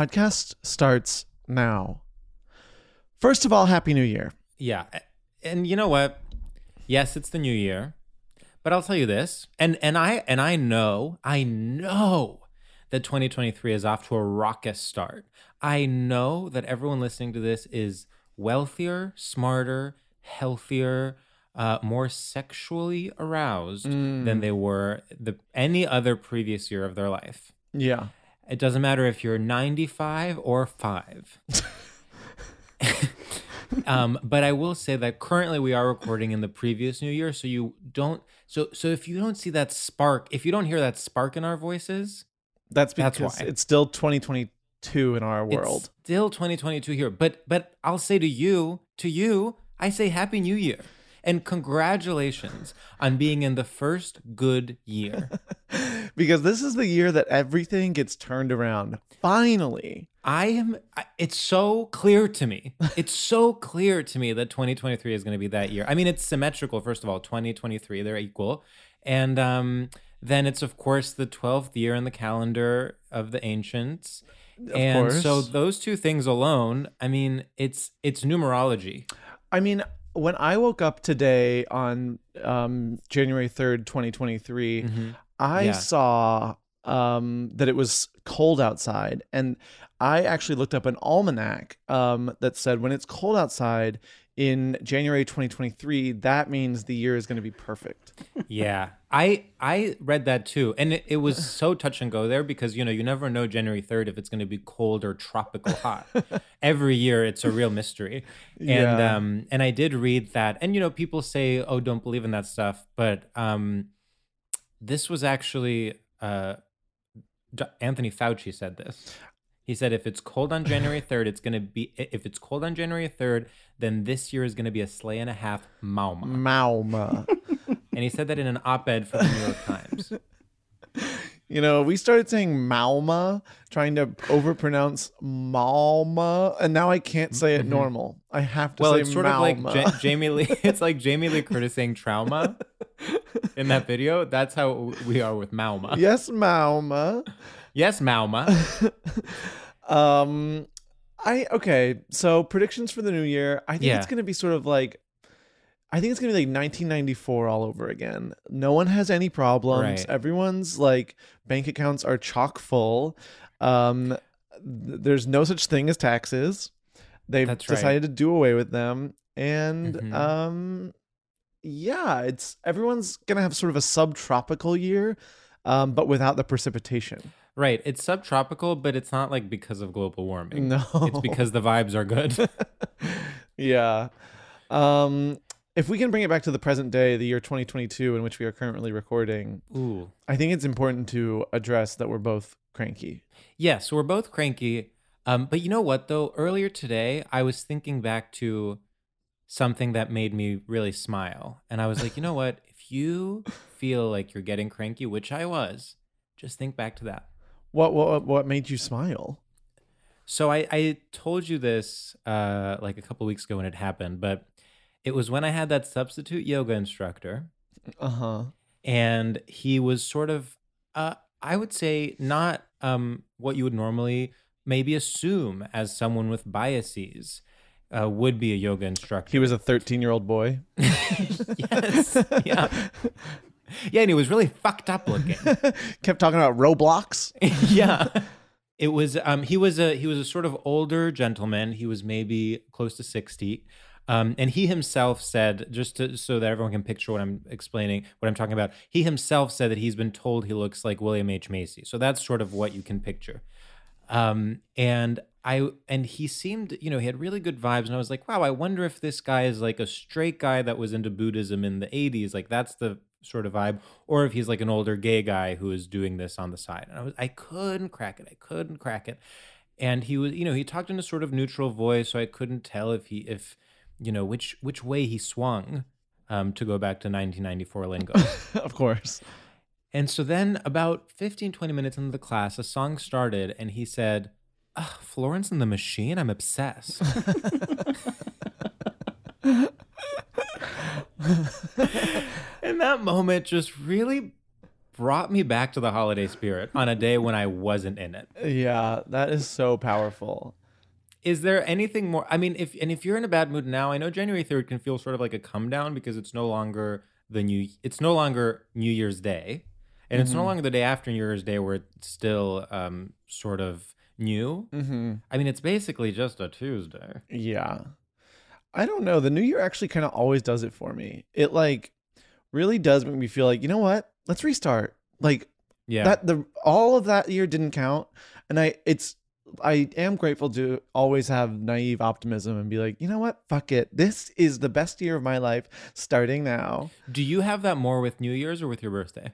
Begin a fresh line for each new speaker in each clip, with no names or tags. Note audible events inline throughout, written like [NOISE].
Podcast starts now. First of all, Happy New Year.
Yeah. And you know what? Yes, it's the new year. But I'll tell you this. And and I and I know, I know that 2023 is off to a raucous start. I know that everyone listening to this is wealthier, smarter, healthier, uh, more sexually aroused than they were the any other previous year of their life.
Yeah.
It doesn't matter if you're 95 or 5. [LAUGHS] um, but I will say that currently we are recording in the previous new year, so you don't so so if you don't see that spark, if you don't hear that spark in our voices,
That's because
That's why.
it's still 2022 in our world.
it's still 2022 here. But but I'll say to you, to you, I say happy new year. And congratulations on being in the first good year. [LAUGHS]
because this is the year that everything gets turned around. Finally.
I am. It's so clear to me. [LAUGHS] It's so clear to me that 2023 is going to be that year. I mean, it's symmetrical. First of all, 2023 they're equal, and um, then it's of course the 12th year in the calendar of the ancients. and so those two things alone, I mean, it's it's numerology.
I mean, when I woke up today on um, January 3rd, 2023, I
Yeah.
saw um, that it was cold outside. And I actually looked up an almanac um, that said when it's cold outside in January 2023, that means the year is going to be perfect. [LAUGHS]
yeah i i read that too and it, it was so touch and go there because you know you never know january 3rd if it's going to be cold or tropical hot [LAUGHS] every year it's a real mystery and
Yeah.
um and i did read that and you know people say oh don't believe in that stuff but um this was actually uh anthony fauci said this he said if it's cold on January [LAUGHS] 3rd, it's going to be if it's cold on January 3rd, then this year is going to be a sleigh and a half mauma.
Mauma.
And he said that in an op-ed for the New York Times. [LAUGHS]
You know, we started saying Malma, trying to overpronounce Malma, and now I can't say it normal. I have to
Mm-hmm. Well,
say
it's sort
Malma.
of like Ja- Jamie Lee. [LAUGHS] It's like Jamie Lee Curtis saying trauma in that video. That's how we are with Mauma.
yes, Malma.
Yes, Mauma. [LAUGHS]
Um, I okay. So predictions for the new year. I think
Yeah.
it's gonna be sort of like. I think it's gonna be like 1994 all over again. No one has any problems.
Right.
Everyone's like bank accounts are chock full. Um, th- there's no such thing as taxes. They've
That's right.
decided to do away with them, and
Mhm.
um, yeah, it's everyone's gonna have sort of a subtropical year, um, but without the precipitation.
Right. It's subtropical, but it's not like because of global warming. [LAUGHS]
No.
It's because the vibes are good. [LAUGHS]
yeah. Um if we can bring it back to the present day, the year 2022, in which we are currently recording,
Ooh.
I think it's important to address that we're both cranky.
Yes, we're both cranky. Um, but you know what though? Earlier today, I was thinking back to something that made me really smile, and I was like, you know what? [LAUGHS] If you feel like you're getting cranky, which I was, just think back to that.
What what what made you smile?
So I, I told you this uh, like a couple weeks ago when it happened, but it was when I had that substitute yoga instructor,
Uh huh.
and he was sort of, uh, I would say, not um, what you would normally maybe assume as someone with biases uh, would be a yoga instructor.
He was a 13 year old boy. [LAUGHS] [LAUGHS]
yes, yeah, yeah, and he was really fucked up looking. [LAUGHS]
Kept talking about Roblox.
yeah. It was um he was a he was a sort of older gentleman. He was maybe close to 60. Um, and he himself said, just to, so that everyone can picture what I'm explaining, what I'm talking about, he himself said that he's been told he looks like William H. Macy. So that's sort of what you can picture. Um, and I and he seemed, you know, he had really good vibes, and I was like, wow, I wonder if this guy is like a straight guy that was into Buddhism in the '80s, like that's the sort of vibe, or if he's like an older gay guy who is doing this on the side. And I was, I couldn't crack it, I couldn't crack it. And he was, you know, he talked in a sort of neutral voice, so I couldn't tell if he, if, you know, which which way he swung. Um, to go back to 1994 lingo. [LAUGHS]
of course.
And so then, about 15, 20 minutes into the class, a song started, and he said, Ugh, Florence and the Machine, I'm obsessed. [LAUGHS] and that moment just really brought me back to the holiday spirit on a day when I wasn't in it.
Yeah, that is so powerful.
Is there anything more? I mean, if and if you're in a bad mood now, I know January 3rd can feel sort of like a come down because it's no longer the new it's no longer New Year's Day. And it's no longer the day after New Year's Day where it's still um, sort of new.
Mm-hmm.
I mean, it's basically just a Tuesday.
Yeah. I don't know. The new year actually kind of always does it for me. It like really does make me feel like, you know what? Let's restart. Like
Yeah.
that the all of that year didn't count. And I it's I am grateful to always have naive optimism and be like, you know what? Fuck it. This is the best year of my life starting now.
Do you have that more with New Year's or with your birthday?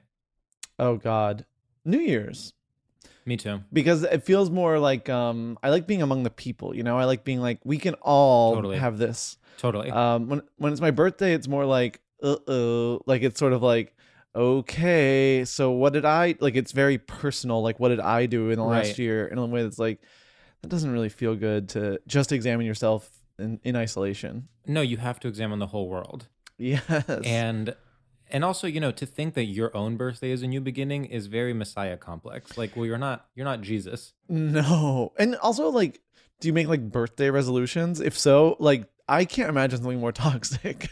Oh God. New Year's.
Me too.
because it feels more like um I like being among the people, you know. I like being like we can all
Totally.
have this.
Totally.
Um when when it's my birthday, it's more like uh-oh, like it's sort of like okay, so what did I like it's very personal like what did I do in the last year in a way that's like that doesn't really feel good to just examine yourself in, in isolation.
no, you have to examine the whole world.
Yes.
And and also, you know, to think that your own birthday is a new beginning is very messiah complex. Like, well, you're not you're not Jesus.
No. And also like do you make like birthday resolutions? If so, like I can't imagine something more [LAUGHS] toxic.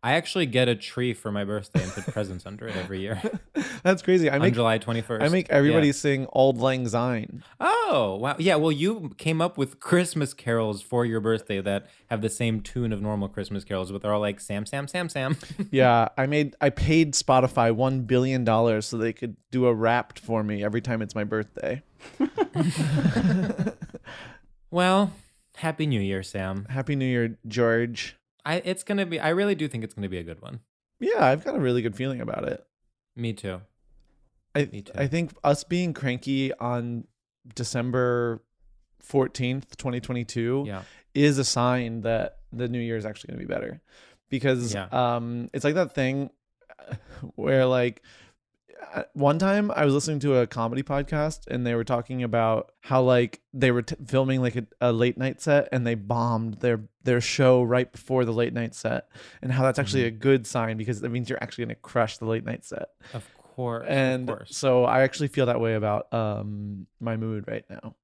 I actually get a tree for my birthday and put presents under it every year [LAUGHS]
That's crazy. I
on
make
July 21st.
I make everybody
Yeah.
sing Auld Lang Syne.
Oh, wow. Yeah, well, you came up with Christmas carols for your birthday that have the same tune of normal Christmas carols, but they're all like Sam, Sam, Sam, Sam. [LAUGHS]
Yeah, I made I paid Spotify 1 billion dollars so they could do a wrapped for me every time it's my birthday. [LAUGHS]
well, Happy New Year, Sam.
Happy New Year, George.
I it's gonna be. I really do think it's gonna be a good one.
Yeah, I've got a really good feeling about it.
Me too.
I
Me too.
I think us being cranky on December 14th, 2022
Yeah.
is a sign that the new year is actually going to be better because
Yeah.
um it's like that thing where like one time I was listening to a comedy podcast and they were talking about how like they were t- filming like a, a late night set and they bombed their their show right before the late night set and how that's actually
Mm-hmm.
a good sign because it means you're actually going to crush the late night set
Of course.
and
of course.
so I actually feel that way about um my mood right now.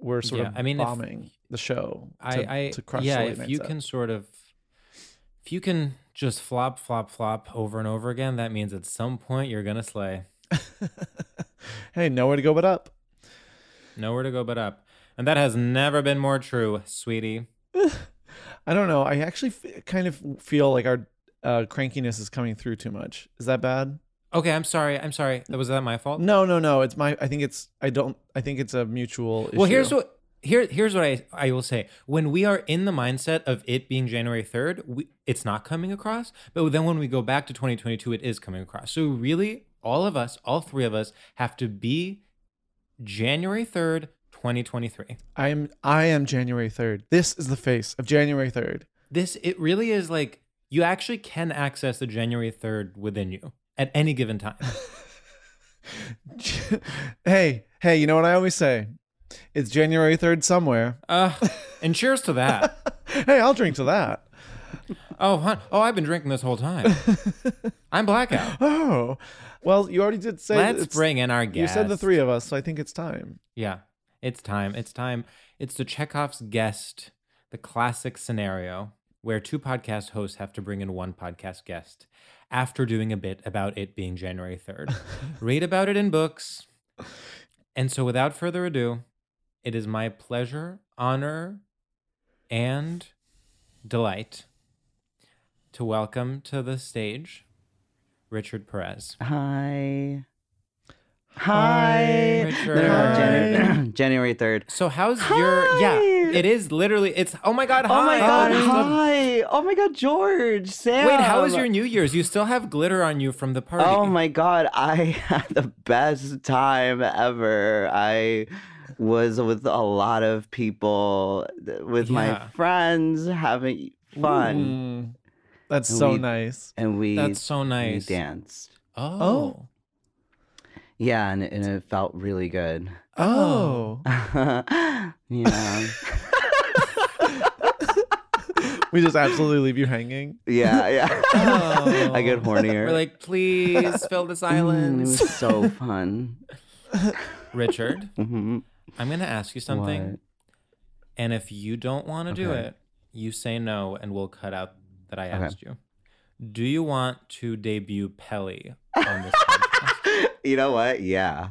We're sort
Yeah,
of
I mean, if-
bombing the show to,
I, I
to crush
yeah,
the late
if you
set.
can sort of if you can just flop, flop, flop over and over again, that means at some point you're gonna slay. [LAUGHS]
hey, nowhere to go but up.
Nowhere to go but up. And that has never been more true, sweetie. [LAUGHS]
I don't know. I actually f- kind of feel like our uh, crankiness is coming through too much. Is that bad?
Okay, I'm sorry. I'm sorry. Was that my fault?
No, no, no. It's my. I think it's. I don't. I think it's a mutual. Issue.
Well, here's what here here's what I I will say. When we are in the mindset of it being January 3rd, we, it's not coming across, but then when we go back to 2022 it is coming across. So really all of us, all three of us have to be January 3rd, 2023.
I am I am January 3rd. This is the face of January 3rd.
This it really is like you actually can access the January 3rd within you at any given time. [LAUGHS]
hey, hey, you know what I always say? It's January 3rd somewhere.
Uh, and cheers to that. [LAUGHS]
hey, I'll drink to that.
Oh, hon, oh, I've been drinking this whole time. I'm blackout. [LAUGHS]
Oh. Well, you already did say
Let's
it's-
bring in our guest.
You
guest.
said the three of us, so I think it's time.
Yeah, it's time. It's time. It's the Chekhov's guest, the classic scenario where two podcast hosts have to bring in one podcast guest after doing a bit about it being January 3rd. [LAUGHS] Read about it in books. And so, without further ado, it is my pleasure, honor, and delight to welcome to the stage Richard Perez.
Hi. Hi.
Richard.
Hi.
January, [CLEARS THROAT] January 3rd.
So, how's your. Yeah, it is literally. It's. Oh my God. Hi.
Oh my god,
the-
hi. Oh my god, George, Sam.
Wait, how was your New Year's? You still have glitter on you from the party.
Oh my god, I [LAUGHS] had the best time ever. I was with a lot of people, with
Yeah.
my friends, having fun.
That's
And
so
we-
nice.
And we,
That's so nice.
we danced.
Oh.
Yeah, and, it- and it felt really good.
Oh. [LAUGHS]
yeah. [LAUGHS]
we just absolutely leave you hanging.
Yeah, yeah.
Oh.
I get hornier.
We're like, please fill the
Mm, it was so fun. [LAUGHS]
Richard,
hmm
I'm going to ask you something.
What?
And if you don't want to do it, you say no and we'll cut out that I
Okay.
asked you. Do you want to debut Pelly on this [LAUGHS] podcast?
You know what? Yeah.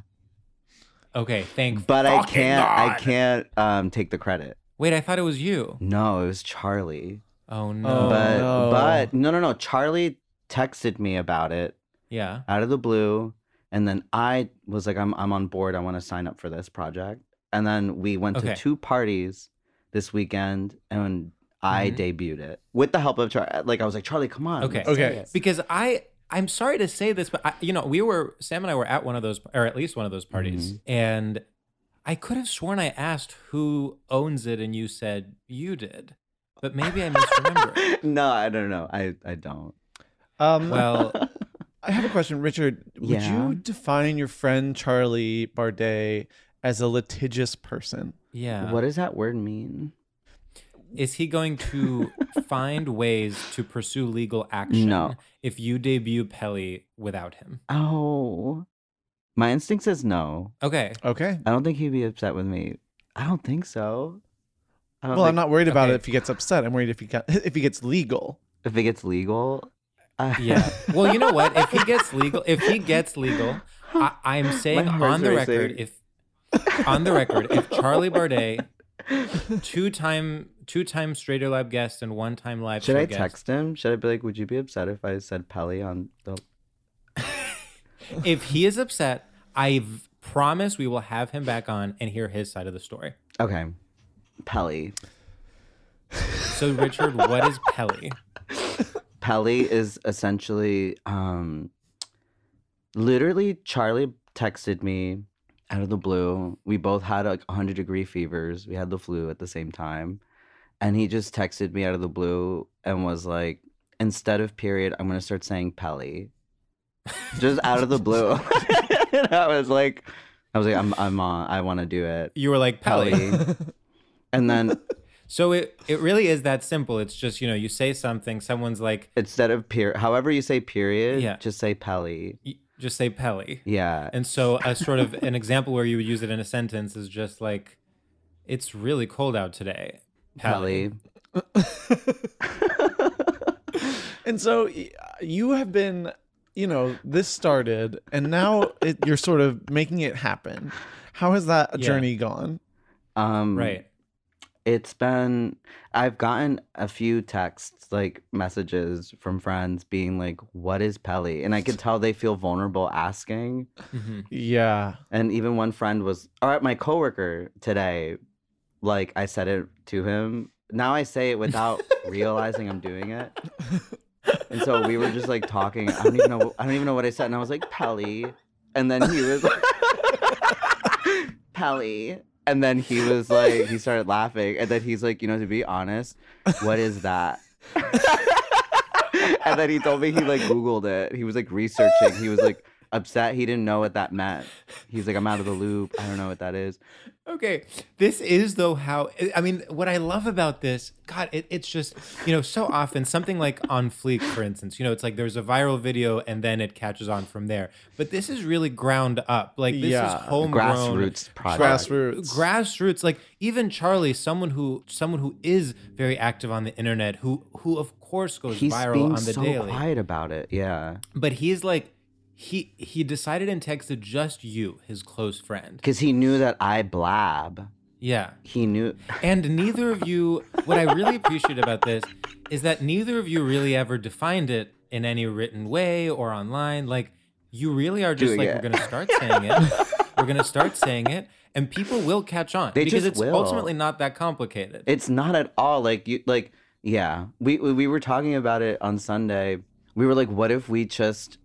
Okay, thank
But I can't I can't um take the credit.
Wait, I thought it was you.
No, it was Charlie.
Oh no.
Oh,
but
no.
but no no no. Charlie texted me about it
yeah.
out of the blue. And then I was like, I'm I'm on board. I want to sign up for this project. And then we went
Okay.
to two parties this weekend and I
Mhm.
debuted it with the help of Charlie. Like I was like, Charlie, come on.
Okay.
Okay.
because I I'm sorry to say this, but I, you know we were Sam and I were at one of those, or at least one of those parties,
Mm-hmm.
and I could have sworn I asked who owns it, and you said you did, but maybe I misremember. [LAUGHS]
no, I don't know. I I don't.
Um,
well, [LAUGHS]
I have a question, Richard. Would
Yeah?
you define your friend Charlie Bardet as a litigious person?
yeah.
What does that word mean?
is he going to [LAUGHS] find ways to pursue legal action
No.
if you debut Pelly without him?
Oh, my instinct says no.
Okay.
Okay.
I don't think he'd be upset with me. I don't think so. I don't
Well, I'm not worried about
okay.
it if he gets upset. I'm worried if he got, [LAUGHS] if he gets legal.
if it gets legal. I-
Yeah. [LAUGHS] Well, you know what? If he gets legal, if he gets legal, I, I'm saying on the record,
racing.
if on the record, if Charlie Bardet, [LAUGHS] two time two time Stradio Lab guest and one time live
Should
show
I
guest,
text him? Should I be like, would you be upset if I said Pelly on the?
if he is upset, I promise we will have him back on and hear his side of the story.
Okay, Pelly.
So, Richard, what is Pelly?
Pelly is essentially, um, literally, Charlie texted me out of the blue. We both had like 100 degree fevers. We had the flu at the same time. And he just texted me out of the blue and was like, instead of period, I'm going to start saying Pelly. Just out of the blue. [LAUGHS] [LAUGHS] and I was like, I was like, I'm, I'm on. I want to do it.
You were like Pelly.
Pelly. and then [LAUGHS]
So it it really is that simple. It's just you know you say something, someone's like,
instead of period, however you say period,
Yeah.
just say Pelly.
y- just say Pelly.
Yeah.
And so a sort of an [LAUGHS] example where you would use it in a sentence is just like, it's really cold out today.
Pelly. [LAUGHS]
And so you have been, you know, this started, and now it, you're sort of making it happen. How has that
Yeah.
journey gone?
Um,
Right.
It's been, I've gotten a few texts, like messages from friends being like, what is Pelly? And I could tell they feel vulnerable asking.
hmm
Yeah.
And even one friend was, all right, my coworker today, like I said it to him. Now I say it without [LAUGHS] realizing I'm doing it. [LAUGHS] And so we were just like talking. I don't even know. I don't even know what I said. And I was like, Pelly. And then he was like, [LAUGHS] Pelly. And then he was like, he started laughing. And then he's like, you know, to be honest, what is that? [LAUGHS] and then he told me he like Googled it. He was like researching. He was like upset he didn't know what that meant. He's like, I'm out of the loop. I don't know what that is.
Okay, this is though how I mean. What I love about this, God, it, it's just you know so often something like on Fleek, for instance. You know, it's like there's a viral video and then it catches on from there. But this is really ground up. Like this
Yeah.
is homegrown,
Grassroots project.
Grassroots.
grassroots. Like even Charlie, someone who someone who is very active on the internet, who who of course goes
He's
viral
being
on the
so
daily.
quiet about it. Yeah.
But he's like, he he decided and texted just you, his close friend.
Because he knew that I blab.
Yeah.
He knew. [LAUGHS]
And neither of you, what I really appreciate about this is that neither of you really ever defined it in any written way or online. Like, you really are just
Doing
like,
it.
we're going to start saying it. [LAUGHS] we're going to start saying it, and people will catch on
They
because
just
it's
will.
ultimately not that complicated.
It's not at all like you like yeah. We we we were talking about it on Sunday. We were like, what if we just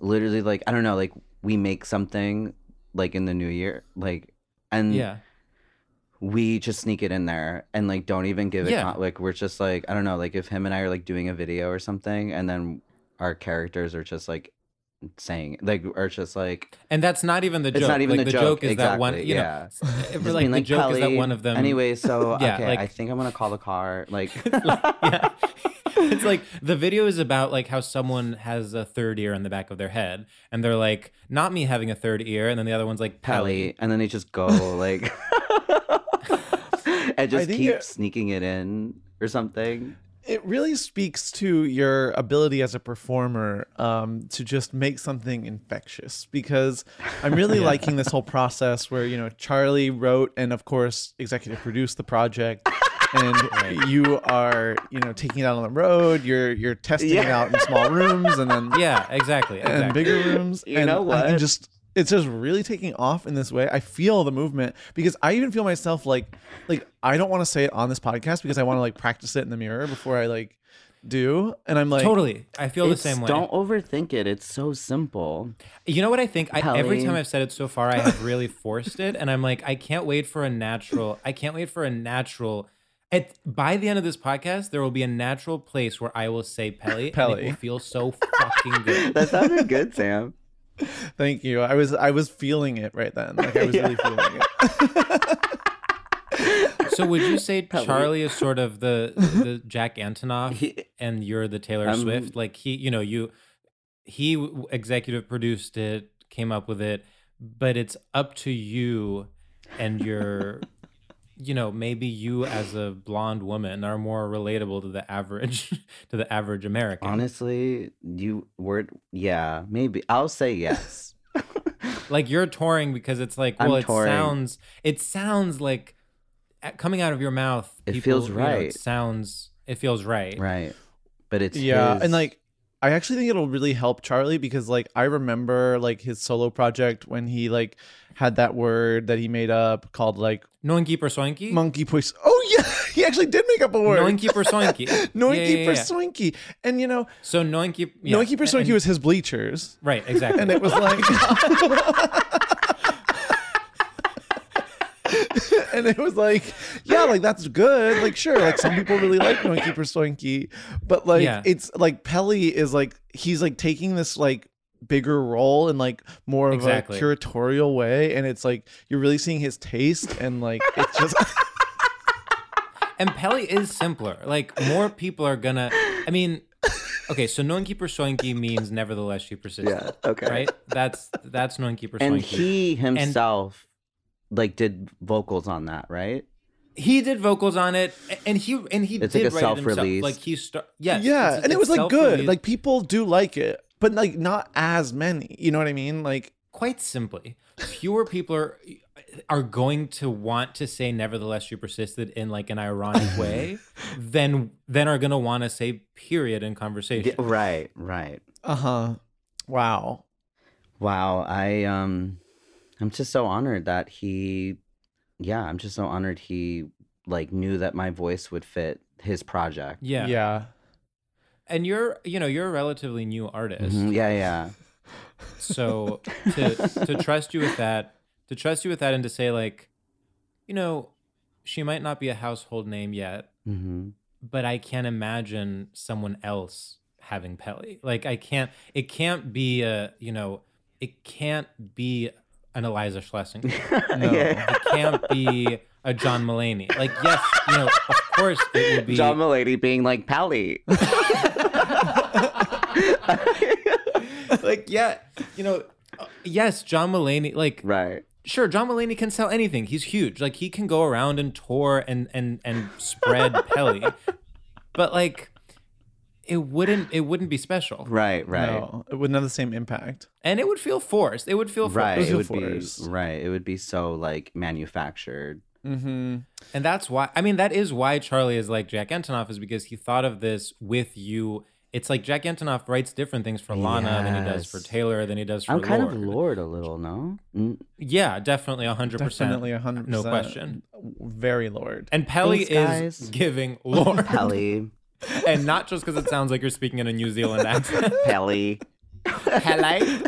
literally like I don't know, like we make something like in the new year, like and
yeah.
we just sneak it in there and like don't even give it
Yeah.
con- like we're just like I don't know, like if him and I are like doing a video or something, and then our characters are just like saying like are just like
And that's not even the joke.
it's not even
like,
the,
the
joke,
is that one, you know,
yeah.
if
Just
we're like, the joke is that one of them.
Anyway, so [LAUGHS]
Yeah,
okay,
like-
I think I'm gonna call the car. Like, [LAUGHS]
yeah. [LAUGHS] It's like the video is about like how someone has a third ear in the back of their head, and they're like, "Not me having a third ear," and then the other one's like, "Pelly."
Pelly, and then they just go like, and just
think
keep
it-
sneaking it in or something.
It really speaks to your ability as a performer um, to just make something infectious because i'm [LAUGHS] really liking this whole process where you know charlie wrote and of course executive produced the project and [LAUGHS] you are you know taking it out on the road you're you're testing it out in small rooms and then [LAUGHS]
Yeah, exactly.
and bigger rooms
You
and
know what?
just it's just really taking off in this way i feel the movement because i even feel myself like like i don't want to say it on this podcast because i want to like practice it in the mirror before i like do and i'm like
totally. I feel the same way.
Don't overthink it. It's so simple.
You know what I think? I, every time I've said it so far, I have really [LAUGHS] forced it, and I'm like, I can't wait for a natural. I can't wait for a natural. At by the end of this podcast, there will be a natural place where I will say Pelly, and
Pelly.
it will feel so [LAUGHS] fucking good.
That sounded good, Sam.
Thank you i was i was feeling it right then like i was really feeling it [LAUGHS]
So would you say Charlie is sort of the the Jack Antonoff,
He-
and you're the Taylor
Um,
Swift? Like he, you know, you he executive produced it, came up with it, but it's up to you and your. You know, maybe you as a blonde woman are more relatable to the average [LAUGHS] to the average American.
Honestly, you were yeah, maybe I'll say yes. [LAUGHS]
like you're touring because it's like,
I'm
well, it
touring.
sounds it sounds like uh, coming out of your mouth.
It
people,
feels
you know,
right.
it sounds it feels right.
right. But it's
yeah
his-
and like i actually think it'll really help charlie because like i remember like his solo project when he like had that word that he made up called like
Noinky persoinky?
monkey push oh yeah [LAUGHS] he actually did make up a word
Noinky persoinky. [LAUGHS]
Noinky
Yeah, yeah, yeah.
Persoinky. And you know,
So Noinky yeah.
Noinky Persoinky was his bleachers.
Right, exactly.
And it was like [LAUGHS] And it was like, yeah, like that's good. Like, sure, like some people really like Noinky Persoinky. But like
Yeah.
it's like Pelly is like he's like taking this like bigger role in like more of
Exactly.
a curatorial way. And it's like you're really seeing his taste and like it's just [LAUGHS]
And Pelly is simpler. Like more people are gonna I mean Okay, so Noinky persoinky means nevertheless she persisted.
Yeah, okay.
Right? That's that's Noinky persoinky.
and he himself like did vocals on that, right?
he did vocals on it and he and he
It's
did
like a
himself.
self-release.
Like he start yes,
yeah,
it's-
and it was like good. Like people do like it, but like not as many. You know what I mean? Like
quite simply, fewer people are are going to want to say nevertheless you persisted in like an ironic [LAUGHS] way than than are going to want to say period in conversation.
Yeah, right, right.
uh huh. Wow.
Wow, I um I'm just so honored that he yeah, I'm just so honored he like knew that my voice would fit his project.
Yeah.
yeah.
And you're, you know, you're a relatively new artist.
Mhm, Yeah, yeah.
So to to trust you with that, to trust you with that and to say like, you know, she might not be a household name yet,
hmm
but I can't imagine someone else having Pelly. Like I can't it can't be a, you know, it can't be an Iliza Shlesinger. [LAUGHS]
No.
It can't be a John Mulaney. Like yes, you know, of course it would be
John Mulaney being like Pally. [LAUGHS]
like yeah, you know, uh, yes, John Mulaney like
right.
sure john mulaney can sell anything he's huge like he can go around and tour and and and spread pelly [LAUGHS] but like it wouldn't it wouldn't be special
Right, right.
No, it wouldn't have the same impact.
and it would feel forced it would feel forced.
Right.
Those
It would
forced.
be right. It would be so like manufactured.
Mm-hmm.
and that's why i mean that is why charlie is like jack antonoff is because he thought of this with you it's like jack antonoff writes different things for lana than he does for
Yes.
taylor than he does for
I'm kind
Lorde.
of Lorde a little, no? Mm,
yeah definitely 100%
Definitely a hundred.
no question
Very Lorde.
and pelly
Thanks,
is
guys.
giving Lorde
Pelly. [LAUGHS]
and not just because it sounds like you're speaking in a new zealand accent
Pelly.
Pelly.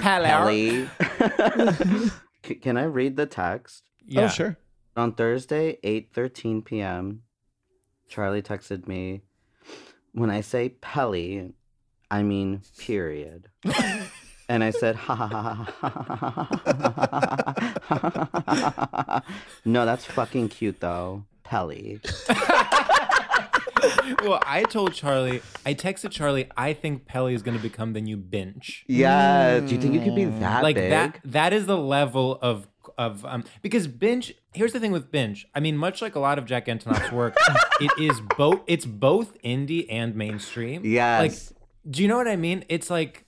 Pelly.
Pelly. C- Can I read the text?
Yeah.
Oh sure.
On Thursday, 8:13 p.m., Charlie texted me, "When I say Pelly, I mean period." and I said, "Ha ha ha ha ha ha." No, that's fucking cute though. Pelly.
Well, I told Charlie, I texted Charlie, I think Pelly is going to become the new bench.
Yeah. Do you think you could be that
like
big?
that that is the level of of um because binge here's the thing with binge i mean much like a lot of jack antonoff's work [LAUGHS] it is both it's both indie and mainstream
Yes.
like do you know what i mean it's like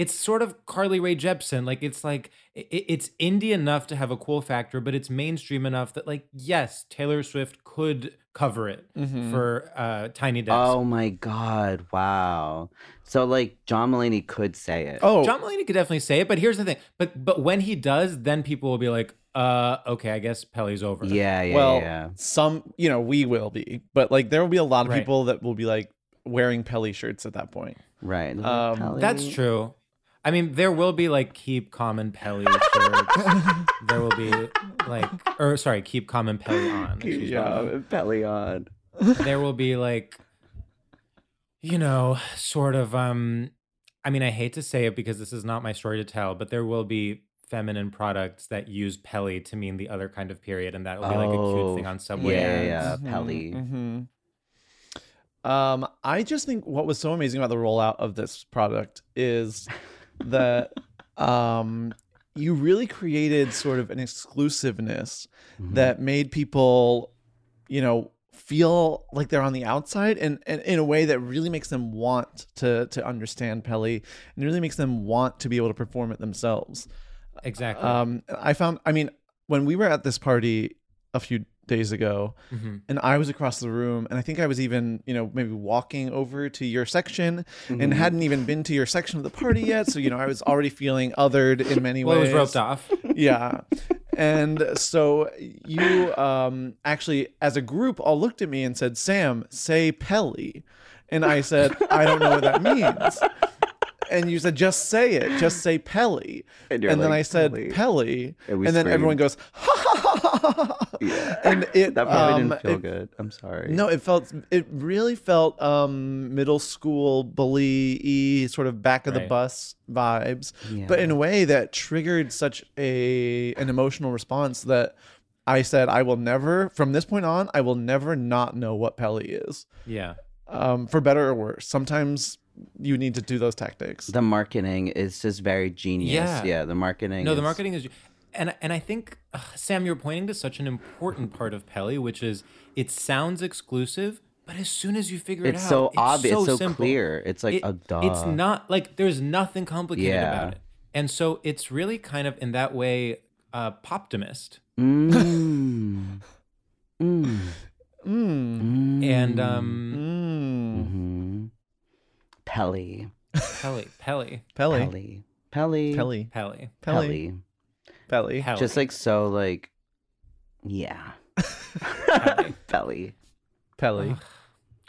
it's sort of carly Rae jepsen like it's like it, it's indie enough to have a cool factor but it's mainstream enough that like yes taylor swift could cover it for uh tiny desk
Oh my god! Wow. So like John Mulaney could say it.
Oh,
John Mulaney could definitely say it, but here's the thing. But but when he does, then people will be like, uh, okay, I guess Pelly's over.
yeah, yeah,
well,
yeah.
some you know we will be, but like there will be a lot of
Right.
people that will be like wearing Pelly shirts at that point.
Right.
Um,
That's true. I mean, there will be like keep common Pelly [LAUGHS] shirts. there will be like, or sorry, keep common Pelly on. excuse me.
Yeah, Pelly on.
There will be like, you know, sort of. um I mean, I hate to say it because this is not my story to tell, but there will be feminine products that use Pelly to mean the other kind of period, and that will be like a cute thing on Subway.
Oh, Yeah,
ads.
yeah,
Mhm,
Pelly.
mhm. Um, I just think what was so amazing about the rollout of this product is that um, you really created sort of an exclusiveness
Mhm.
that made people, you know, feel like they're on the outside and, and in a way that really makes them want to to understand Pelly and really makes them want to be able to perform it themselves.
Exactly.
Um, I found, I mean, when we were at this party a few days ago,
Mhm.
and I was across the room, and I think I was even, you know, maybe walking over to your section,
Mm-hmm.
and hadn't even been to your section of the party yet. So you know, I was already feeling othered in many
Well, it was roped off. [LAUGHS]
Yeah, and so you um actually, as a group, all looked at me and said, "Sam, say Pelly," and I said, "I don't know what that means." And you said, just say it. Just say Pelly.
And
And,
you're
then I said
"Pelly."
Pelly.
And we
And, then everyone goes, ha ha ha ha ha. ha.
Yeah.
And it,
that probably
um,
didn't feel
it-
good. I'm sorry.
No, it felt it really felt um middle school bully y sort of back of the
Right.
bus vibes. But in a way that triggered such a an emotional response that I said I will never from this point on I will never not know what Pelly is.
Yeah.
Um for better or worse. Sometimes you need to do those tactics.
the marketing is just very genius.
Yeah.
Yeah, the marketing.
No, the marketing is, and and I think ugh, Sam, you're pointing to such an important part of Pelly, which is it sounds exclusive, but as soon as you figure it out,
so
it's
obvious,
so
it's so
simple.
clear. It's like
It-
a duh.
It's not like there's nothing complicated
Yeah.
about it, and so it's really kind of in that way, uh, poptimist.
Mm. [LAUGHS] mm.
Mm.
Mm.
And um,
Mm.
Mhm. Pelly.
Pelly, Pelly,
Pelly.
Pelly. Pelly.
Pelly.
Pelly,
Pelly.
Pelly.
Pelly.
Pelly.
Just like so, like, yeah.
Pelly.
Belly.
Pelly.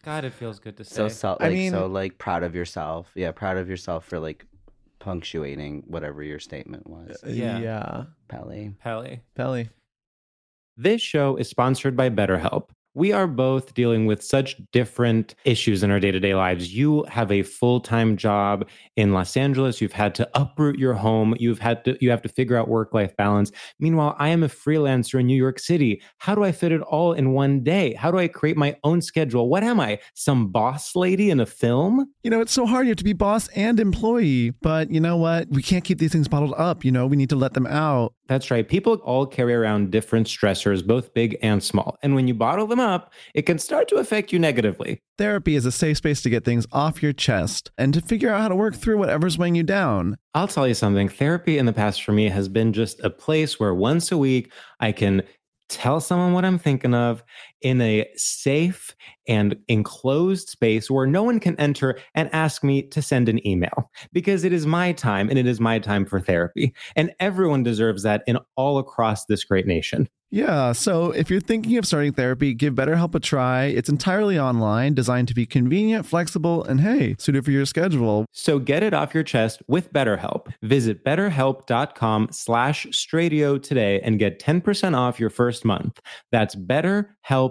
God, it feels good to say.
So self,
I
like
mean-
so like proud of yourself. Yeah, proud of yourself for like punctuating whatever your statement was.
Yeah.
yeah.
Pelly.
Pelly.
Pelly.
This show is sponsored by BetterHelp. We are both dealing with such different issues in our day to day lives. You have a full time job in Los Angeles. You've had to uproot your home. You've had to, you have to figure out work life balance. Meanwhile, I am a freelancer in New York City. How do I fit it all in one day? How do I create my own schedule? What am I? Some boss lady in a film?
You know, it's so hard. You have to be boss and employee. But you know what? We can't keep these things bottled up. You know, we need to let them out.
That's right. People all carry around different stressors, both big and small. And when you bottle them up, it can start to affect you negatively.
Therapy is a safe space to get things off your chest and to figure out how to work through whatever's weighing you down.
I'll tell you something. Therapy in the past for me has been just a place where once a week I can tell someone what I'm thinking of in a safe and enclosed space where no one can enter and ask me to send an email because it is my time and it is my time for therapy. And everyone deserves that in all across this great nation.
Yeah, so if you're thinking of starting therapy, give BetterHelp a try. It's entirely online, designed to be convenient, flexible, and hey, suited for your schedule.
So get it off your chest with BetterHelp. Visit betterhelp.com slash stradio today and get 10% off your first month. That's betterhelp,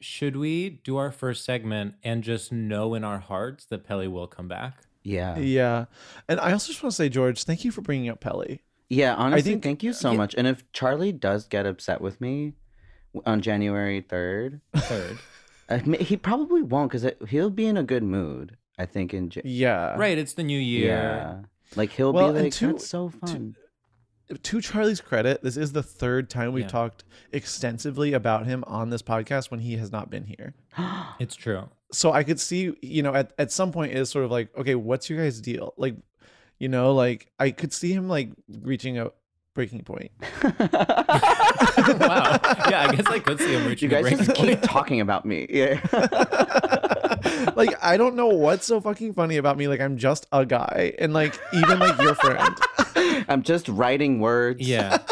Should we do our first segment and just know in our hearts that Pelly will come back?
Yeah.
Yeah. And I also just want to say, George, thank you for bringing up Pelly.
Yeah, honestly,
think-
thank you so
yeah.
much. And if Charlie does get upset with me on January 3rd,
Third.
I mean, he probably won't because he'll be in a good mood, I think. In Jan-
Yeah.
right, it's the new year.
Yeah. Like he'll
Well,
be like,
to-
that's so fun.
To Charlie's credit, this is the third time we've
Yeah.
talked extensively about him on this podcast when he has not been here. [GASPS]
It's true.
so I could see, you know, at, at some point it's sort of like, okay, what's your guys' deal? Like, you know, like I could see him like reaching a breaking point. [LAUGHS]
wow. Yeah, I guess I could see him
you
reaching a
guys
breaking
just keep talking about me. Yeah. [LAUGHS] [LAUGHS] [LAUGHS]
like I don't know what's so fucking funny about me. Like I'm just a guy, and like even like your friend. [LAUGHS]
I'm just writing words.
Yeah. [LAUGHS]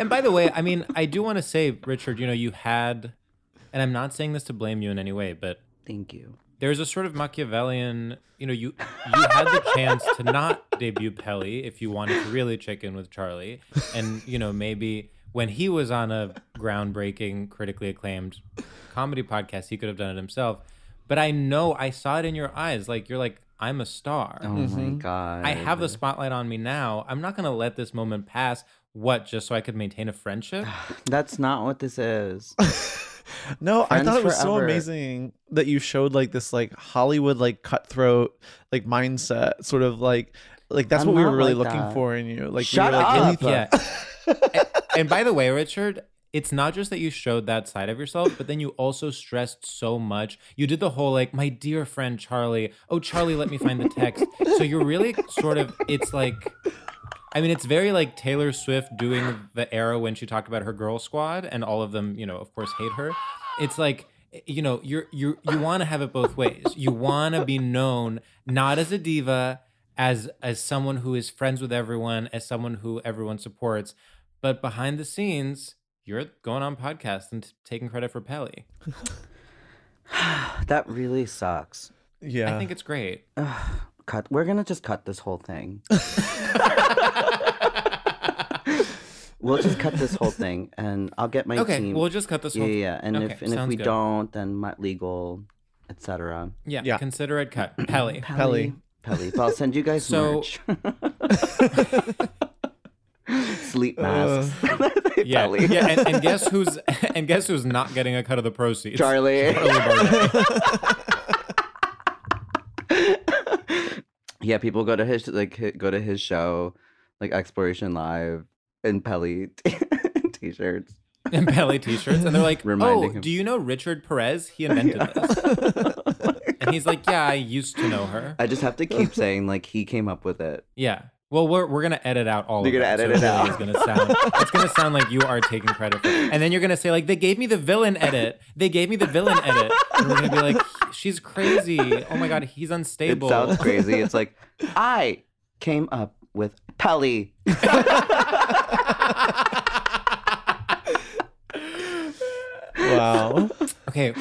And by the way, I mean, I do want to say, Richard, you know, you had, and I'm not saying this to blame you in any way, but
Thank you.
there's a sort of Machiavellian, you know, you you had the chance to not debut Pelly if you wanted to really check in with Charlie, and you know maybe when he was on a groundbreaking, critically acclaimed comedy podcast, he could have done it himself. But I know I saw it in your eyes, like you're like I'm a star.
Oh my mm-hmm. god.
I have the spotlight on me now. I'm not gonna let this moment pass. What? Just so I could maintain a friendship? [SIGHS]
That's not what this is. [LAUGHS]
No, I thought it was so amazing that you showed like this like Hollywood like cutthroat like mindset, sort of like like that's
I'm
what we were really
like
looking
that.
for in you. Like
Shut
we were, like,
up.
really
Yeah. [LAUGHS] and, and by the way, Richard, it's not just that you showed that side of yourself, but then you also stressed so much. You did the whole like, my dear friend Charlie. Oh, Charlie, let me find the text. So you're really sort of. It's like. I mean, it's very like Taylor Swift doing the era when she talked about her girl squad and all of them, you know, of course, hate her. It's like you know, you're you you want to have it both ways. You want to be known not as a diva, as as someone who is friends with everyone, as someone who everyone supports, but behind the scenes, you're going on podcasts and t- taking credit for Pelly. [SIGHS]
That really sucks.
Yeah.
I think it's great.
Cut. We're gonna just cut this whole thing. [LAUGHS] [LAUGHS] we'll just cut this whole thing, and I'll get my
okay,
team.
we'll just cut this
yeah,
whole.
yeah, yeah. And
Okay,
if and if we
good.
don't, then my legal, etc.
Yeah,
Yeah.
consider it cut. Pelly.
Pelly.
Pelly. But I'll send you guys
So-
merch. [LAUGHS] Sleep uh, masks. [LAUGHS]
Yeah,
Pelly.
yeah, and, and [LAUGHS] guess who's [LAUGHS] and guess who's not getting a cut of the proceeds?
Charlie.
Charlie
yeah, people go to his like go to his show, like Exploration Live, in Pelly t-shirts.
and Pelly t-shirts, and they're like,
Reminding
"Oh,
him.
do you know Richard Perez? He invented this." Oh and he's like, "Yeah, I used to know her."
I just have to keep saying like he came up with it.
Yeah. Well, we're we're gonna edit out all. Of this.
You're gonna
that,
edit
so
it out.
Is gonna sound. It's gonna sound like you are taking credit for it, and then you're gonna say like, "They gave me the villain edit. They gave me the villain edit." And we're gonna be like, "She's crazy. Oh my god, he's unstable.
It
unstable."
sounds crazy. It's like I came up with Pelly.
wow.
Okay,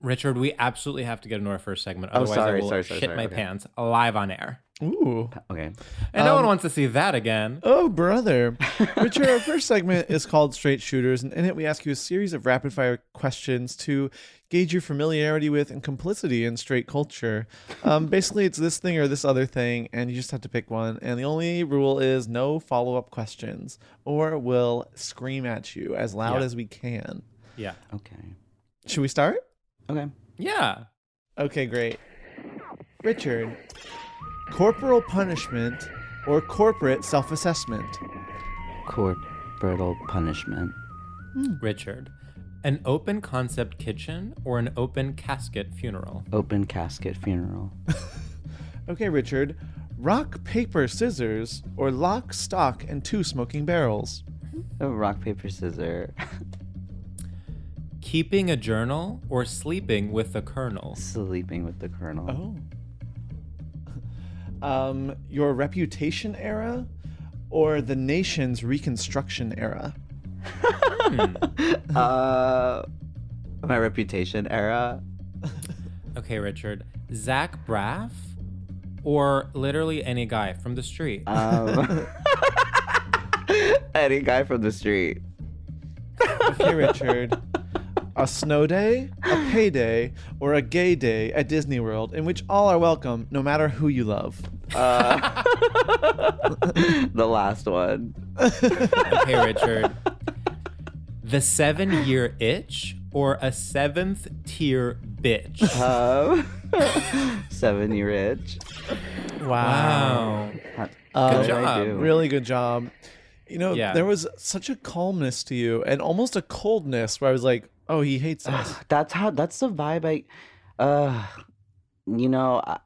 Richard, we absolutely have to get into our first segment.
Oh,
Otherwise,
sorry,
I will
sorry, sorry,
shit my
okay.
pants live on air,
Ooh.
Okay.
and no one
Um,
wants to see that again.
Oh, brother. [LAUGHS] Richard, our first segment is called Straight Shooters, and in it we ask you a series of rapid fire questions to gauge your familiarity with and complicity in straight culture. Um, basically, it's this thing or this other thing, and you just have to pick one. And the only rule is no follow up questions, or we'll scream at you as loud
Yeah.
as we can.
Yeah.
Okay.
Should we start?
Okay.
Yeah.
Okay, great. Richard, corporal punishment or corporate self assessment?
Corporal punishment. Hmm.
Richard, an open concept kitchen or an open casket funeral?
Open casket funeral. [LAUGHS]
Okay, Richard. Rock, paper, scissors, or lock, stock, and two smoking barrels.
Oh, rock paper scissors.
Keeping a journal or sleeping with the colonel?
Sleeping with the colonel.
Oh. Um, your reputation era, or the nation's reconstruction era. [LAUGHS]
Uh, my reputation era.
Okay, Richard. Zach Braff or literally any guy from the street?
Um, [LAUGHS] [LAUGHS] any guy from the street.
Okay, Richard. A snow day, a payday, or a gay day at Disney World, in which all are welcome, no matter who you love.
Uh, [LAUGHS] the last one. [LAUGHS]
okay, Richard. The seven year itch or a seventh tier bitch?
Um, [LAUGHS] seven year itch.
Wow.
Uh,
Good job.
Really good job. You know,
Yeah.
there was such a calmness to you and almost a coldness where I was like, oh, he hates us.
That's how. That's the vibe. I, uh, you know, I,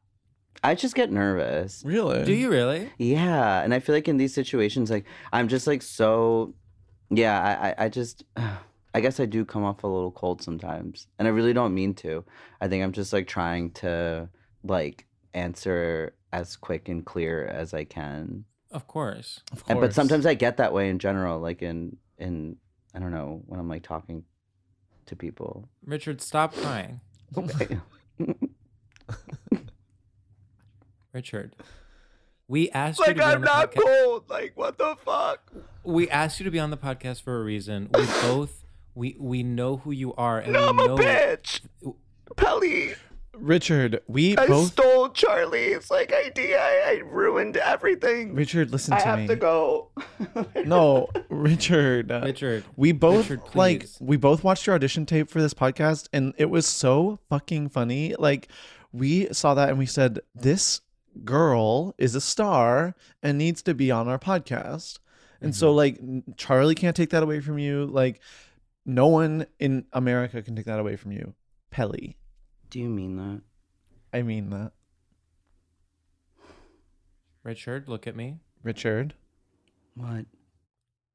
I just get nervous.
really?
Do you really?
Yeah, and I feel like in these situations, like I'm just like so. Yeah, I, I, I just. I guess I do come off a little cold sometimes, and I really don't mean to. I think I'm just like trying to like answer as quick and clear as I can.
Of course.
Of
And, but sometimes I get that way in general, like in in I don't know when I'm like talking to people.
Richard, stop crying.
Okay. [LAUGHS]
Richard, we asked you to be on the podcast.
cold. Like what the fuck?
We asked you to be on the podcast for a reason. We [LAUGHS] both we we know who you are, and we know
bitch. Pelly.
Richard, we both.
stole Charlie's like idea. I, I ruined everything.
Richard, listen to me.
I have to go. [LAUGHS]
No, Richard. uh,
Richard.
We both
Richard,
like we both watched your audition tape for this podcast and it was so fucking funny. Like we saw that and we said this girl is a star and needs to be on our podcast. And so
Mm-hmm.
like Charlie can't take that away from you. Like no one in America can take that away from you. Pelly.
Do you mean that?
I mean that.
Richard, look at me.
Richard.
What?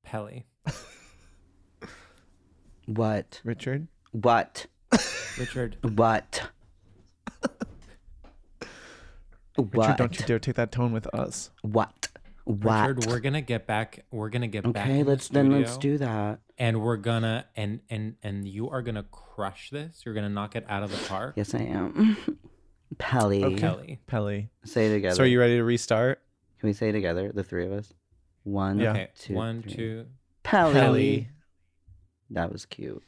Pelly.
What?
Richard.
What?
Richard,
What?
Richard,
what?
don't you dare take that tone with us.
What? What?
Richard, we're gonna get back. We're gonna get back.
okay,
in the
let's then let's do that.
And we're gonna and and and you are gonna crush this. You're gonna knock it out of the park.
Yes, I am. [LAUGHS] Pelly.
Okay.
Kelly.
Pelly.
Say it together.
So are you ready to restart?
Can we say it together, the three of us? One,
Yeah.
Okay,
two,
one,
three.
two.
Pelly.
Pelly.
That was cute.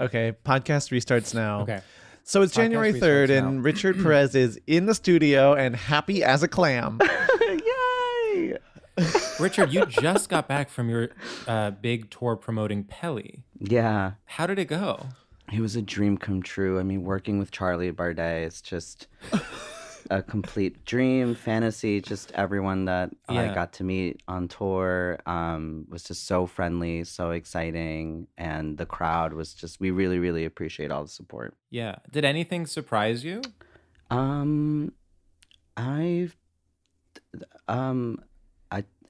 Okay, podcast restarts now.
Okay.
So it's
Podcast
January
restarts
3rd,
now.
and Richard Perez is in the studio and happy as a clam. [LAUGHS]
Yay!
Richard, you just got back from your uh, big tour promoting Pelly.
Yeah,
How did it go?
it was a dream come true. I mean, working with Charlie Bardet is just a complete dream, fantasy. Just everyone that
Yeah.
I got to meet on tour um, was just so friendly, so exciting, and the crowd was just. We really, really appreciate all the support.
Yeah. Did anything surprise you?
Um, I've um,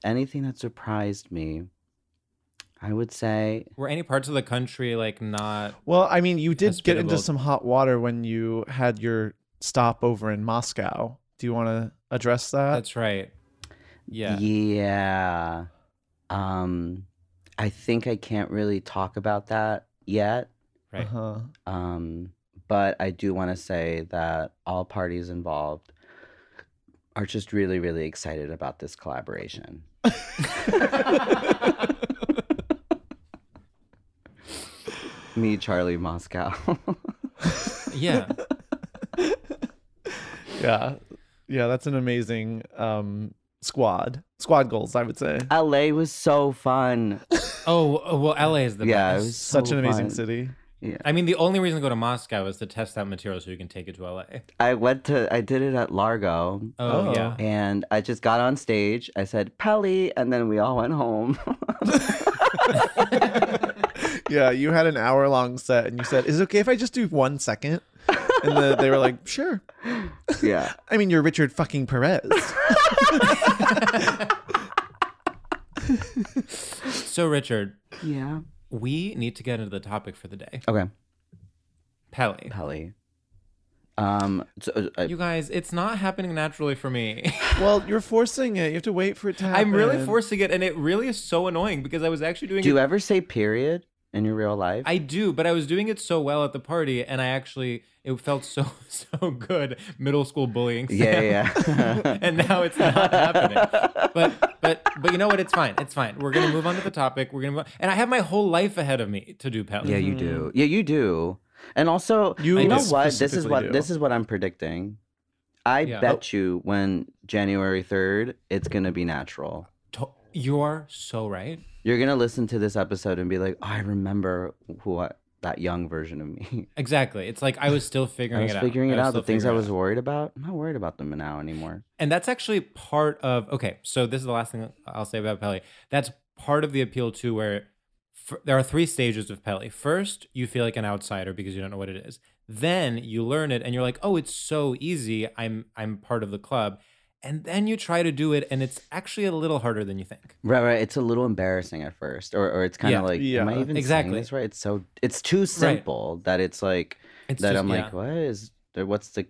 anything that surprised me. I would say
Were any parts of the country like not?
well, I mean, you did get into
Hospitable.
some hot water when you had your stop over in Moscow. Do you want to address that?
That's right. Yeah.
Yeah. Um I think I can't really talk about that yet.
Right.
Uh-huh.
Um but I do want to say that all parties involved are just really really excited about this collaboration. [LAUGHS] Me, Charlie, Moscow. [LAUGHS]
Yeah.
Yeah. Yeah, that's an amazing um squad. Squad goals, I would say.
LA was so fun.
Oh oh, well, LA is the
yeah, it
best.
was
Such an amazing
fun.
city.
I mean, the only reason to go to Moscow is to test that material so you can take it to LA.
I went to I did it at Largo.
Oh,
Oh.
yeah.
And I just got on stage. I said, Pelly, and then we all went home. [LAUGHS]
Yeah, you had an hour long set and you said, Is it okay if I just do one second? And the, they were like, Sure.
yeah. [LAUGHS]
I mean, you're Richard fucking Perez. [LAUGHS]
So, Richard,
Yeah.
We need to get into the topic for the day.
Okay.
Pelly.
Pelly. Um, so, uh,
You guys, it's not happening naturally for me. [LAUGHS]
well, you're forcing it. You have to wait for it to happen.
I'm really forcing it, and it really is so annoying because I was actually doing
do
it.
you ever say period in your real life?
I do, but I was doing it so well at the party, and I actually it felt so [LAUGHS] so good. Middle school bullying.
Yeah,
Sam.
yeah. [LAUGHS]
and now it's not happening. But but but you know what? It's fine. It's fine. We're gonna move on to the topic. We're gonna move on. and I have my whole life ahead of me to do Pelly.
yeah, you do. Yeah, you do. And also,
You
you, know what? This is what
do.
this is what I'm predicting. I
Yeah.
bet you when January 3rd, it's gonna be natural.
To- You're so right.
You're gonna listen to this episode and be like, oh, I remember who I, that young version of me. [LAUGHS]
Exactly. It's like I was still figuring
was
it out.
figuring it out. The things I was worried about, I'm not worried about them now anymore.
And that's actually part of okay. So this is the last thing I'll say about Pelly. That's part of the appeal too, where f- there are three stages of Pelly. First, you feel like an outsider because you don't know what it is. Then you learn it, and you're like, "Oh, it's so easy. I'm I'm part of the club." And then you try to do it, and it's actually a little harder than you think.
Right, right. It's a little embarrassing at first, or, or it's kind of
Yeah.
like,
Yeah.
am I even
Exactly.
saying this right? It's so it's too simple that it's like
It's
that.
just-
I'm like,
yeah.
what is there? What's the?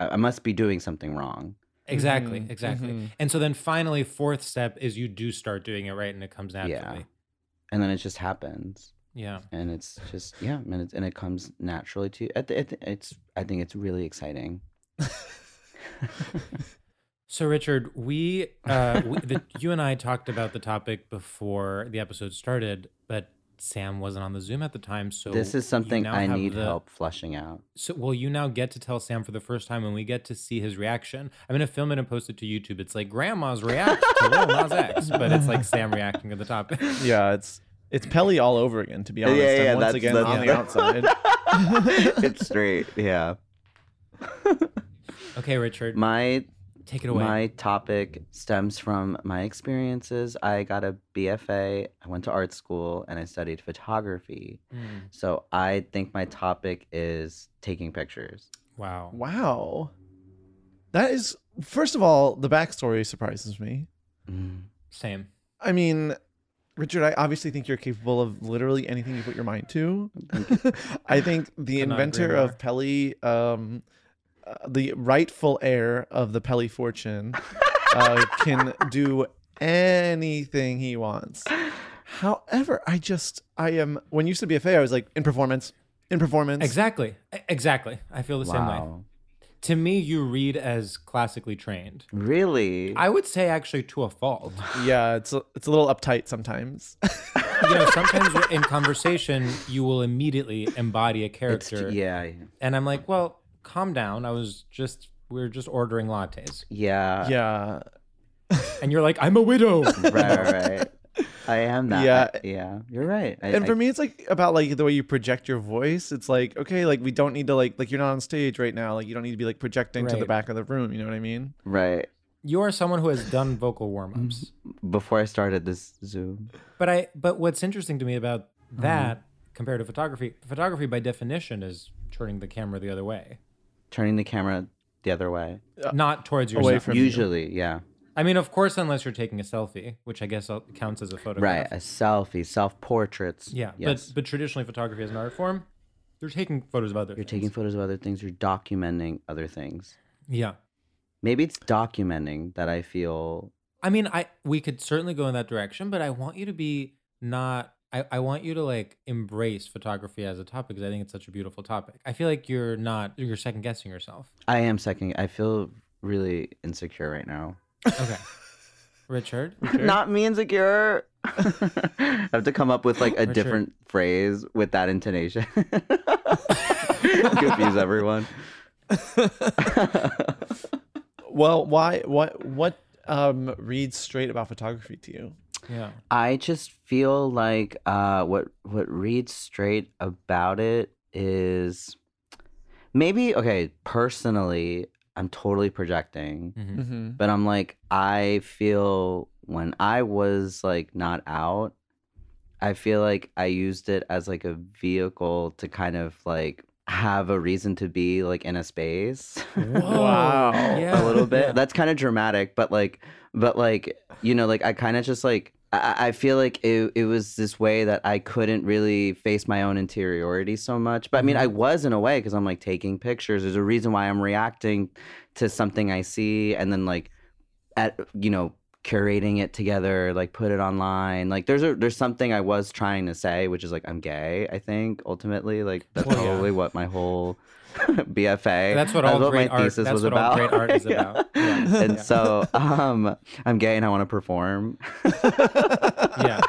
I I must be doing something wrong.
Exactly,
Mhm,
exactly.
mhm.
And so then finally, fourth step is you do start doing it right, and it comes naturally.
Yeah. And then it just happens,
Yeah.
and it's just yeah, and it, and it comes naturally to you. At the, at the- it's I think it's really exciting. [LAUGHS] [LAUGHS]
So, Richard, we, uh, we the, you and I talked about the topic before the episode started, but Sam wasn't on the Zoom at the time. So
this is something I need
the-
help flushing out.
So, well, you now get to tell Sam for the first time, and we get to see his reaction. I'm gonna film it and post it to YouTube. It's like Grandma's react to Lil Nas X, but it's like Sam reacting to the topic. [LAUGHS]
Yeah, it's it's Pelly all over again, to be honest.
Yeah,
and
yeah,
once
that's-
again
that's-
on the [LAUGHS] outside.
it's straight, yeah. [LAUGHS]
Okay, Richard,
My
take it away.
My topic stems from my experiences. I got a BFA, I went to art school, and I studied photography.
Mm,
So I think my topic is taking pictures.
wow.
wow. That is first of all, the backstory surprises me.
Mm.
Same.
I mean, Richard, I obviously think you're capable of literally anything you put your mind to. [LAUGHS] I think the inventor of
more.
Pelly, um, uh, the rightful heir of the Pelly fortune, uh, can do anything he wants. However, I just, I am, when you said BFA, I was like, in performance, in performance.
Exactly. Exactly. I feel the same way. To me, you read as classically trained.
Really?
I would say actually to a fault.
Yeah, it's a, it's a little uptight sometimes. [LAUGHS]
you know, sometimes in conversation, you will immediately embody a
It's
character.
yeah, yeah.
And I'm like, well, calm down. I was just, we are just ordering lattes.
Yeah.
yeah.
And you're like, I'm a widow. [LAUGHS]
Right, right, right. I am that.
Yeah.
Yeah. You're right. I,
and for
I-
me it's like about like the way you project your voice it's like okay like we don't need to like like you're not on stage right now like you don't need to be like projecting to the back of the room you know what i mean
right
you are someone who has done vocal warm ups. Mm-hmm.
before I started this Zoom.
But I, but what's interesting to me about mm-hmm. that compared to photography, photography by definition is turning the camera the other way,
Turning the camera the other way.
not towards yourself.
away from you.
Usually, yeah.
I mean, of course, unless you're taking a selfie, which I guess uh, counts as a photograph.
Right. A selfie, self portraits.
Yeah,
Yes.
but but traditionally, photography as an art form, you're taking photos of other.
you're
things.
taking photos of other things. You're documenting other things.
Yeah,
Maybe it's documenting that I feel.
I mean, I we could certainly go in that direction, but I want you to be not. I, I want you to like embrace photography as a topic because I think it's such a beautiful topic. I feel like you're not you're second guessing yourself.
I am second. I feel really insecure right now.
Okay, [LAUGHS] Richard.
Not me insecure. [LAUGHS] I have to come up with like a
Richard.
different phrase with that intonation. [LAUGHS] Confuse everyone.
well why what what um reads straight about photography to you
Yeah.
I just feel like uh, what what reads straight about it is maybe okay. Personally, I'm totally projecting,
Mhm.
mm-hmm.
but I'm like I feel when I was like not out, I feel like I used it as like a vehicle to kind of like have a reason to be like in a space. [LAUGHS]
Wow.
Yeah.
a little bit.
yeah.
That's kind of dramatic, but like, but like, you know, like I kind of just like I, I feel like it, it was this way that I couldn't really face my own interiority so much. But I mean, I mm-hmm. was in a way because I'm like taking pictures. There's a reason why I'm reacting to something I see, and then like, at you know, curating it together, like put it online. Like there's a there's something I was trying to say, which is like I'm gay. I think ultimately, like that's
Well, yeah.
probably what my whole [LAUGHS] BFA.
That's what all great
my
art-
thesis
that's
was
what all
about.
great art is [LAUGHS] about. Yeah.
And
Yeah.
so um, I'm gay and I want to perform. [LAUGHS]
yeah.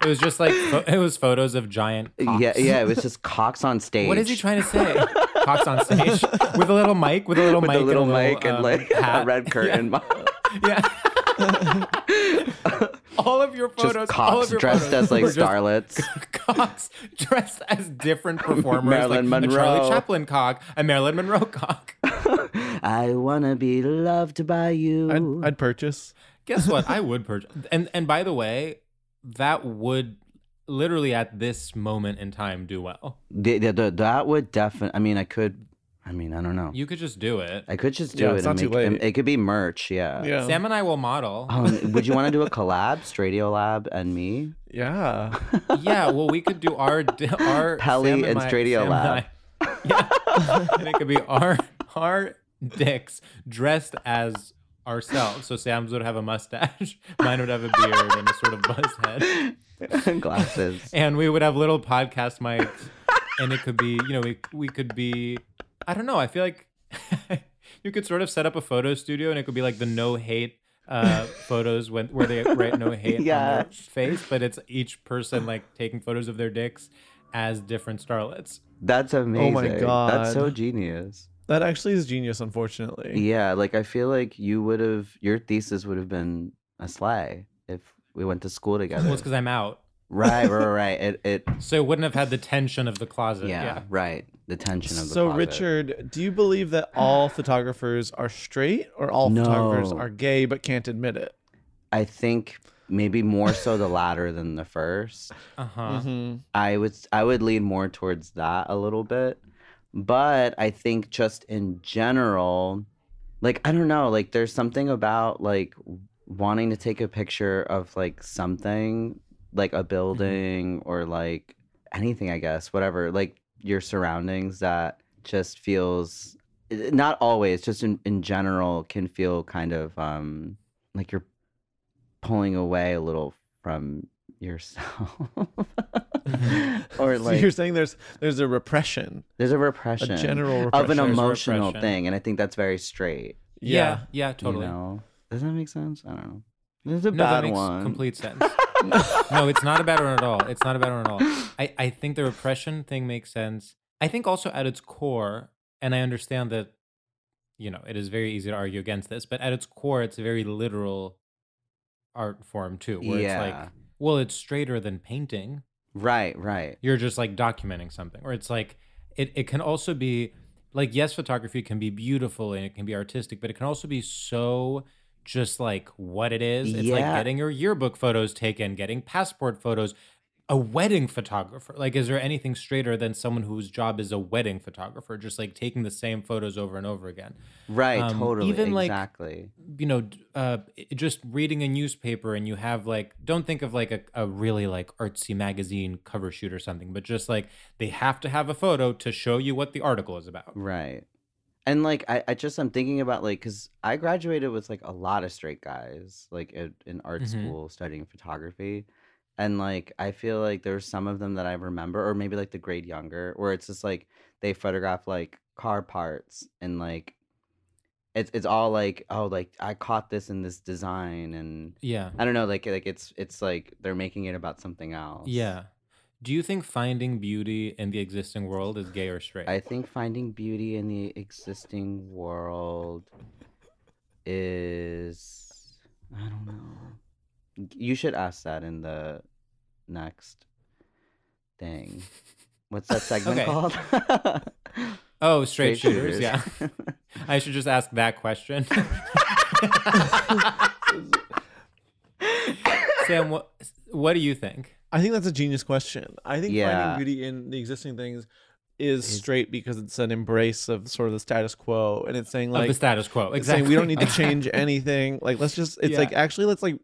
It was just like it was photos of giant. Cocks.
Yeah, yeah. It was just cocks on stage.
What is he trying to say? Cocks on stage with a little mic, with a little
With
mic,
a little
and a
mic and
um,
like
hat.
a red curtain.
Yeah. All of your photos,
just
all of your
dressed
photos
as like starlets. [LAUGHS]
cocks dressed as different [LAUGHS] performers,
Marilyn
like a Charlie
Monroe.
Chaplin cock, a Marilyn Monroe cock. [LAUGHS]
I wanna be loved by you.
I'd, I'd purchase
Guess what? I would purchase. And and by the way, that would literally at this moment in time do well.
The- the- the- that would definitely. I mean, I could. I mean, I don't know.
You could just do it.
I could just do
Yeah,
it.
it's
and
not too
make-
late.
It could be merch. Yeah.
yeah
Sam and I will model.
Um, would you want to do a [LAUGHS] collab, Stradio Lab and me?
yeah
yeah, well, we could do our our [LAUGHS]
Pelly
Sam
and
my-
Stradio
Sam
Lab.
I- yeah, [LAUGHS] and it could be our our dicks dressed as ourselves. So Sam's would have a mustache, mine would have a beard and a sort of buzz head,
Glasses.
and we would have little podcast mics, and it could be you know we we could be I don't know. I feel like [LAUGHS] you could sort of set up a photo studio, and it could be like the no hate. Uh, [LAUGHS] photos when where they write no hate on their face, but it's each person like taking photos of their dicks as different starlets.
That's amazing.
Oh my god.
That's so genius.
that actually is genius unfortunately
Yeah, like I feel like you would have your thesis would have been a sly if we went to school together.
Well, it's because I'm out,
right, right, right. It, it, [LAUGHS]
so it wouldn't have had the tension of the closet.
yeah,
Yeah.
right. The tension of the
so
closet.
richard do you believe that all [SIGHS] photographers are straight or all photographers are gay but can't admit it
I think maybe more so the latter than the first. [LAUGHS]
Uh huh.
mm-hmm.
I would I would lean more towards that a little bit. But I think just in general, like I don't know, like there's something about like wanting to take a picture of like something like a building or like anything, I guess, whatever, like your surroundings that just feels eh, not always, just in, in general can feel kind of um like you're pulling away a little from yourself. [LAUGHS] [LAUGHS] or
So
like
you're saying there's there's a repression,
there's a
a
repression
general
of an emotional
repression.
thing, and I think that's very straight.
Yeah, yeah, totally.
You know, does that make sense? I don't know. This is a
No, that
bad
makes
one.
complete sense. [LAUGHS] no, it's not a bad one at all. It's not a bad one at all. I, I think the repression thing makes sense. I think also at its core, and I understand that, you know, it is very easy to argue against this, but at its core, it's a very literal art form too, where it's like, well, it's straighter than painting.
Right, right.
You're just like documenting something, or it's like, it, it can also be like, yes, photography can be beautiful and it can be artistic, but it can also be so just like what it is. It's like getting your yearbook photos taken, getting passport photos, a wedding photographer. Like, is there anything straighter than someone whose job is a wedding photographer, just like taking the same photos over and over again?
Right,
Um,
totally.
even, like,
exactly.
you know, uh, just reading a newspaper and you have like, don't think of like a, a really like artsy magazine cover shoot or something, but just like they have to have a photo to show you what the article is about.
Right. And like I, I just I'm thinking about like because I graduated with like a lot of straight guys like at, in art
Mhm.
school studying photography, and like I feel like there's some of them that I remember or maybe like the grade younger where it's just like they photograph like car parts and like it's it's all like oh like I caught this in this design and
Yeah.
I don't know like like it's it's like they're making it about something else.
Yeah. Do you think finding beauty in the existing world is gay or straight?
I think finding beauty in the existing world is I don't know. You should ask that in the next thing. What's that segment
Okay.
called? [LAUGHS]
oh, straight, shooters. Yeah. I should just ask that question. [LAUGHS] Sam, what what do you think?
I think that's a genius question. I think
Yeah.
finding beauty in the existing things is straight because it's an embrace of sort of the status quo, and it's saying
of
like
the status quo.
it's
Exactly.
saying we don't need to change [LAUGHS] anything. Like let's just it's
Yeah.
like actually let's like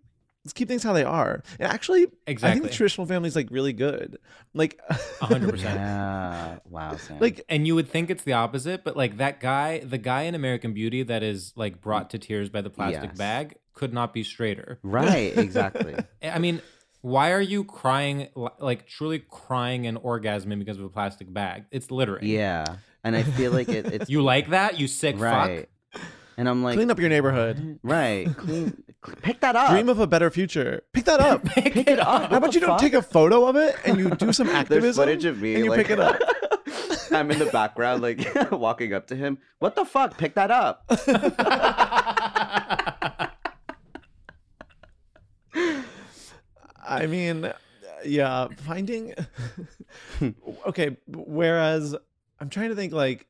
let's keep things how they are. And actually, exactly. I think the traditional family is like really good. Like
A hundred percent. [LAUGHS]
yeah. Wow, Sam.
like
And you would think it's the opposite, but like that guy, the guy in American Beauty that is like brought to tears by the plastic
Yes.
bag could not be straighter.
right, exactly. [LAUGHS]
I mean, why are you crying, like truly crying and orgasming because of a plastic bag? It's littering.
Yeah. And I feel like it, it's [LAUGHS]
You like that? You sick
right.
fuck?
And I'm like
clean up your neighborhood.
Right. [LAUGHS] Clean cl- pick that up.
Dream of a better future. Pick that up. [LAUGHS]
Pick,
it up.
How about you don't take a photo of it and you do some activism?
There's footage of me
and you
like
pick it up.
I'm in the background, like walking up to him. What the fuck? Pick that up.
I mean, yeah, finding. [LAUGHS] okay, whereas I'm trying to think like.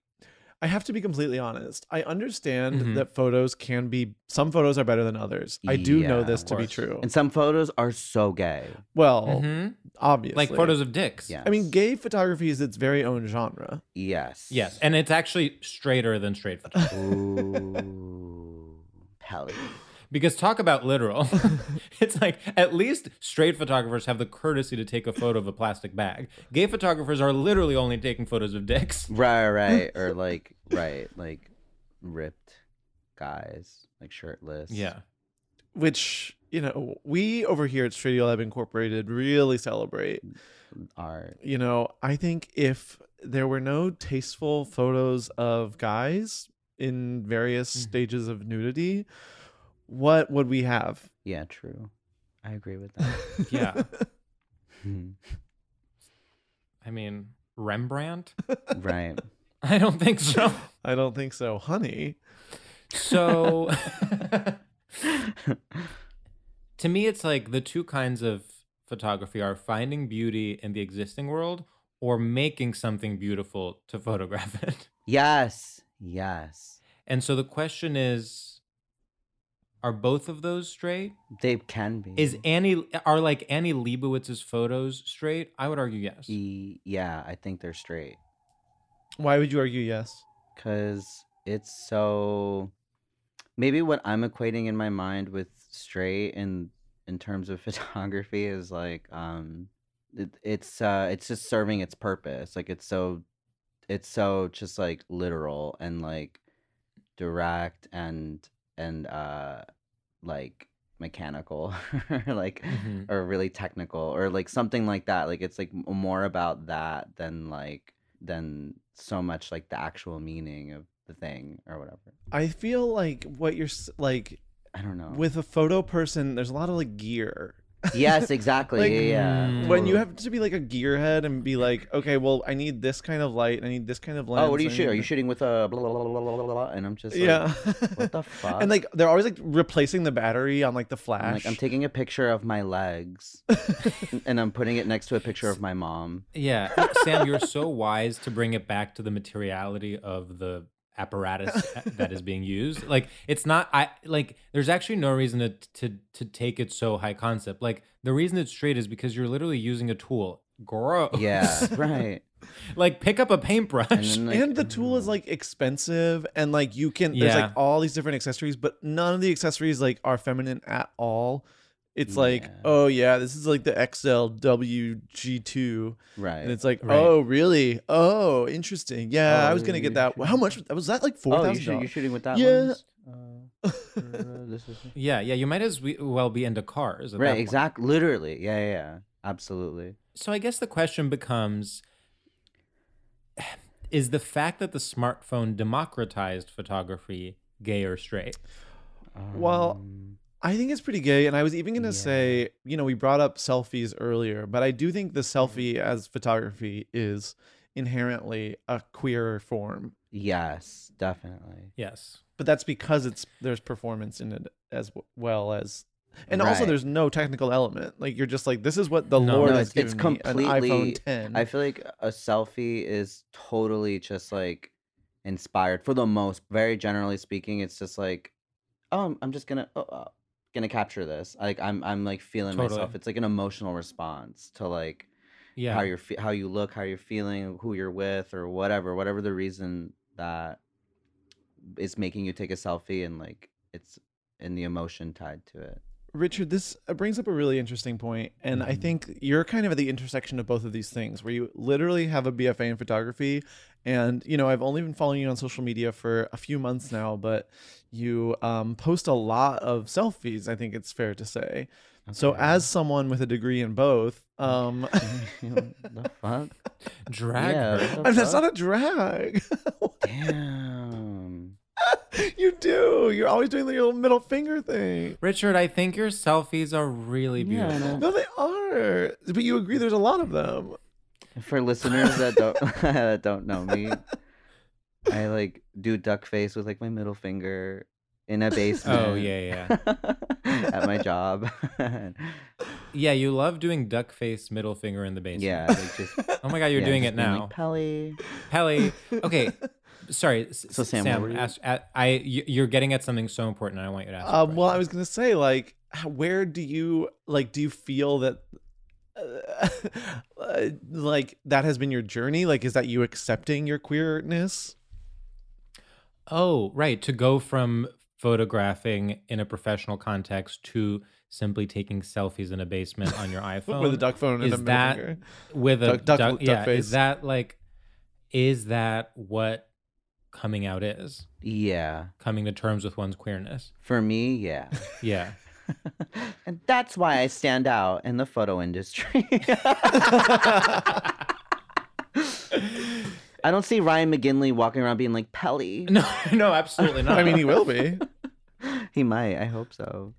I have to be completely honest. I understand
Mhm.
that photos can be some photos are better than others. I do know this to be true.
And some photos are so gay.
Well,
Mhm.
obviously.
Like photos of dicks.
Yeah.
I mean, gay photography is its very own genre.
Yes.
Yes. And it's actually straighter than straight photography.
Ooh. Pelly.
Because talk about literal. [LAUGHS] it's like at least straight photographers have the courtesy to take a photo of a plastic bag. Gay photographers are literally only taking photos of dicks. [LAUGHS]
Right, right. [LAUGHS] Or like, right, like ripped guys, like shirtless.
Yeah.
Which, you know, we over here at Stradio Lab Incorporated really celebrate.
Art.
You know, I think if there were no tasteful photos of guys in various
Mhm.
stages of nudity, what would we have?
Yeah, true. I agree with that. [LAUGHS]
Yeah.
Hmm.
I mean, Rembrandt?
right. [LAUGHS]
I don't think so.
I don't think so. Honey.
So [LAUGHS] to me it's like the two kinds of photography are finding beauty in the existing world or making something beautiful to photograph it.
Yes. Yes.
And so the question is are both of those straight?
They can be.
Is Annie are like Annie Leibovitz's photos straight? I would argue yes.
E- yeah, I think they're straight.
Why would you argue yes?
Cause it's so maybe what I'm equating in my mind with straight and in terms of [LAUGHS] photography is like um it, it's uh it's just serving its purpose like it's so it's so just like literal and like direct and and uh like mechanical or [LAUGHS] like
Mhm.
or really technical or like something like that like it's like more about that than like than so much like the actual meaning of the thing or whatever
I feel like what you're like
i don't know
with a photo person. There's a lot of like gear.
Yes exactly
Like,
yeah, yeah
mm,
when you have to be like a gearhead and be like, okay, well, I need this kind of light. I need this kind of lens.
Oh, what are you shooting? Are you shooting with a blah, blah, blah, blah, blah, blah, blah, and I'm just like,
yeah.
what the [LAUGHS] fuck?
And like they're always like replacing the battery on like the
I'm,
flash.
like, I'm taking a picture of my legs, [LAUGHS] and I'm putting it next to a picture of my mom.
Yeah, Sam, you're so wise to bring it back to the materiality of the apparatus [LAUGHS] that is being used. Like it's not I like there's actually no reason to to to take it so high concept. Like the reason it's straight is because you're literally using a tool. Gross.
Yeah, [LAUGHS] right.
like pick up a paintbrush.
And then, like,
and the tool is mm. like expensive and like you can yeah. there's like all these different accessories but none of the accessories like are feminine at all it's like oh yeah this is like the xlwg2
right.
and it's like
Right.
oh really oh interesting yeah
Oh,
i was gonna get that
should-
how much was that like
oh, you
4000
shoot, you're shooting with that
Yeah.
lens? Uh, [LAUGHS] uh, is
yeah, yeah, you might as well be into cars. At
right. Exactly. Literally. Yeah, yeah, yeah. Absolutely.
So I guess the question becomes is the fact that the smartphone democratized photography gay or straight?
Well,
Um,
I think it's pretty gay. And I was even going to
Yeah.
say, you know, we brought up selfies earlier, but I do think the
Mm-hmm.
selfie as photography is inherently a queer form.
yes, definitely.
Yes.
But that's because it's there's performance in it as well as and also there's no technical element. Like you're just like this is what the
No,
Lord
no,
has
it's- it's
given me, an iPhone 10.
I feel like a selfie is totally just like inspired for the most, very generally speaking. It's just like, oh, I'm, I'm just gonna, oh, uh, gonna capture this. Like I'm, I'm like feeling myself. It's like an emotional response to like
Yeah.
how you're, fe- how you look, how you're feeling, who you're with, or whatever, whatever the reason that is making you take a selfie, and like it's in the emotion tied to it.
Richard, this uh, brings up a really interesting point, and I
Mhm.
think you're kind of at the intersection of both of these things, where you literally have a BFA in photography, and you know I've only been following you on social media for a few months now, but you um, post a lot of selfies. I think it's fair to say. So, as someone with a degree in both, um, [LAUGHS]
the fuck? [LAUGHS]
Drag
Yeah, the
that's
fuck?
not a drag. [LAUGHS]
Damn. [LAUGHS]
you do. You're always doing the little middle finger thing.
Richard, I think your selfies are really beautiful.
know.
No, they are. But you agree there's a lot of them.
For listeners that don't [LAUGHS] [LAUGHS] that don't know me, I like do duck face with like my middle finger in a basement.
Oh, yeah, yeah.
At my job.
Yeah, you love doing duck face middle finger in the basement.
yeah, like just
Oh my god, you're
yeah,
doing
just
it now.
Like, Pelly.
Pelly. Okay. Sorry. s-
So, Sam, what were you-
ask, a- I y- you're getting at something so important and I want you to ask.
Um, well, I was gonna say, like, where do you like? Do you feel that, uh, [LAUGHS] uh, like, that has been your journey? Like, is that you accepting your queerness?
Oh, right. To go from photographing in a professional context to simply taking selfies in a basement on your [LAUGHS] iPhone
with a duck phone and
is
a middle
that with a
Duck- duck-
duck,
duck
yeah,
face.
is that like is that what coming out is?
Yeah.
Coming to terms with one's queerness.
For me, yeah. [LAUGHS]
Yeah. [LAUGHS]
and that's why I stand out in the photo industry. [LAUGHS] I don't see Ryan McGinley walking around being like Pelly.
No, no, absolutely not.
I mean, he will be.
He might. I hope so.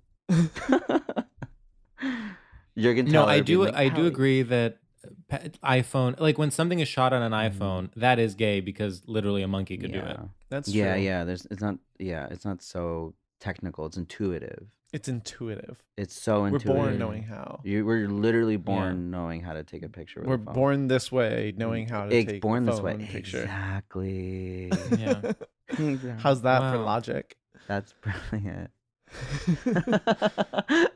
Jürgen
no,
Teller
I
being
do.
like,
I do agree that pe- iPhone, like when something is shot on an
Mm-hmm.
iPhone, that is gay because literally a monkey could do it.
That's
yeah,
true.
yeah. There's. It's not. Yeah, it's not so technical. It's intuitive.
It's intuitive.
It's so intuitive.
We're born knowing how.
You, we're literally born knowing how to take a picture. With
We're
a phone.
born this way, knowing how to
Ex-
take
born
a
this way.
picture.
Exactly. [LAUGHS]
Yeah.
Exactly.
How's that for logic?
That's [LAUGHS] brilliant. [LAUGHS]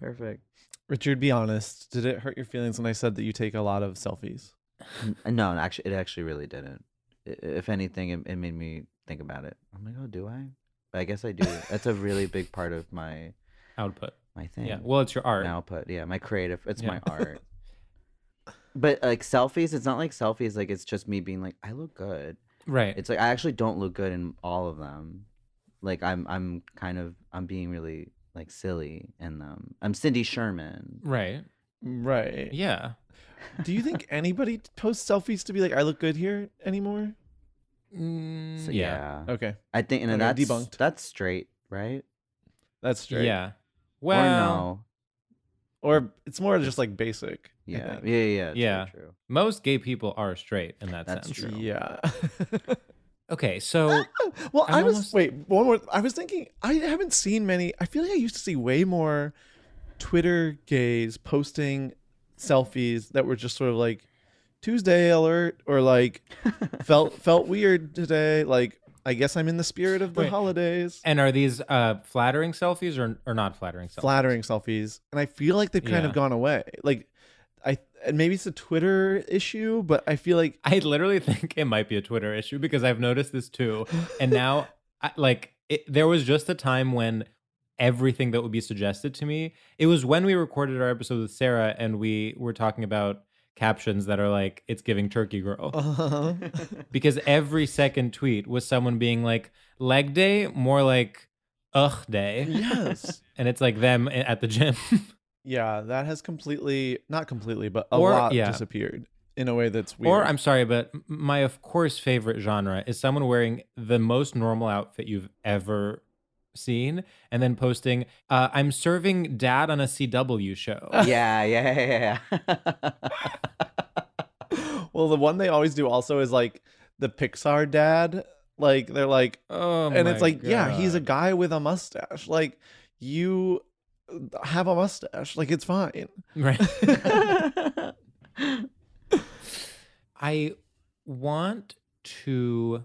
Perfect.
Richard, be honest. Did it hurt your feelings when I said that you take a lot of selfies?
No, actually, it actually really didn't. If anything, it, it made me think about it. I'm like, oh, do I? I guess I do. That's a really [LAUGHS] big part of my
Output.
my thing.
Yeah. Well, it's your art.
my output. Yeah, my creative. It's
Yeah.
my [LAUGHS] art. But like selfies, it's not like selfies. Like it's just me being like, I look good.
Right.
It's like I actually don't look good in all of them. Like I'm, I'm kind of, I'm being really like silly in them. I'm Cindy Sherman.
right.
Right.
Yeah.
Do you think anybody posts selfies to be like, I look good here anymore?
Mm,
So
yeah.
yeah,
Okay.
I think, and
Okay,
that's
debunked.
That's straight, right?
That's straight.
Yeah.
or
Well,
no?
Or it's more just like basic. I
Yeah, yeah, yeah.
Yeah.
true.
most gay people are straight in that
That's
sense.
true.
Yeah. [LAUGHS]
Okay, so
well,
I'm
I was
almost-
wait one more. I was thinking I haven't seen many. I feel like I used to see way more Twitter gays posting selfies that were just sort of like Tuesday alert or like [LAUGHS] felt felt weird today. Like I guess I'm in the spirit of the
Wait.
holidays.
and are these uh flattering selfies or or not flattering selfies?
Flattering selfies, and I feel like they've kind
Yeah.
of gone away. Like and maybe it's a Twitter issue, but I feel like
I literally think it might be a Twitter issue because I've noticed this too. And now, [LAUGHS] I, like, it, there was just a time when everything that would be suggested to me, it was when we recorded our episode with Sarah and we were talking about captions that are like, it's giving Turkey Girl. [LAUGHS]
uh, [LAUGHS]
Because every second tweet was someone being like, leg day, more like, ugh day.
yes.
And it's like them at the gym.
Yeah, that has completely not completely, but a
Or-
lot
yeah.
disappeared in a way that's weird.
Or I'm sorry, but my of course favorite genre is someone wearing the most normal outfit you've ever seen and then posting, uh, "I'm serving dad on a CW show." [LAUGHS]
yeah, yeah, yeah, yeah. [LAUGHS]
well, the one they always do also is like the Pixar dad. Like they're like,
oh,
and it's
my
like, yeah, he's a guy with a mustache. Like you have a mustache. Like it's fine.
right. [LAUGHS] I want to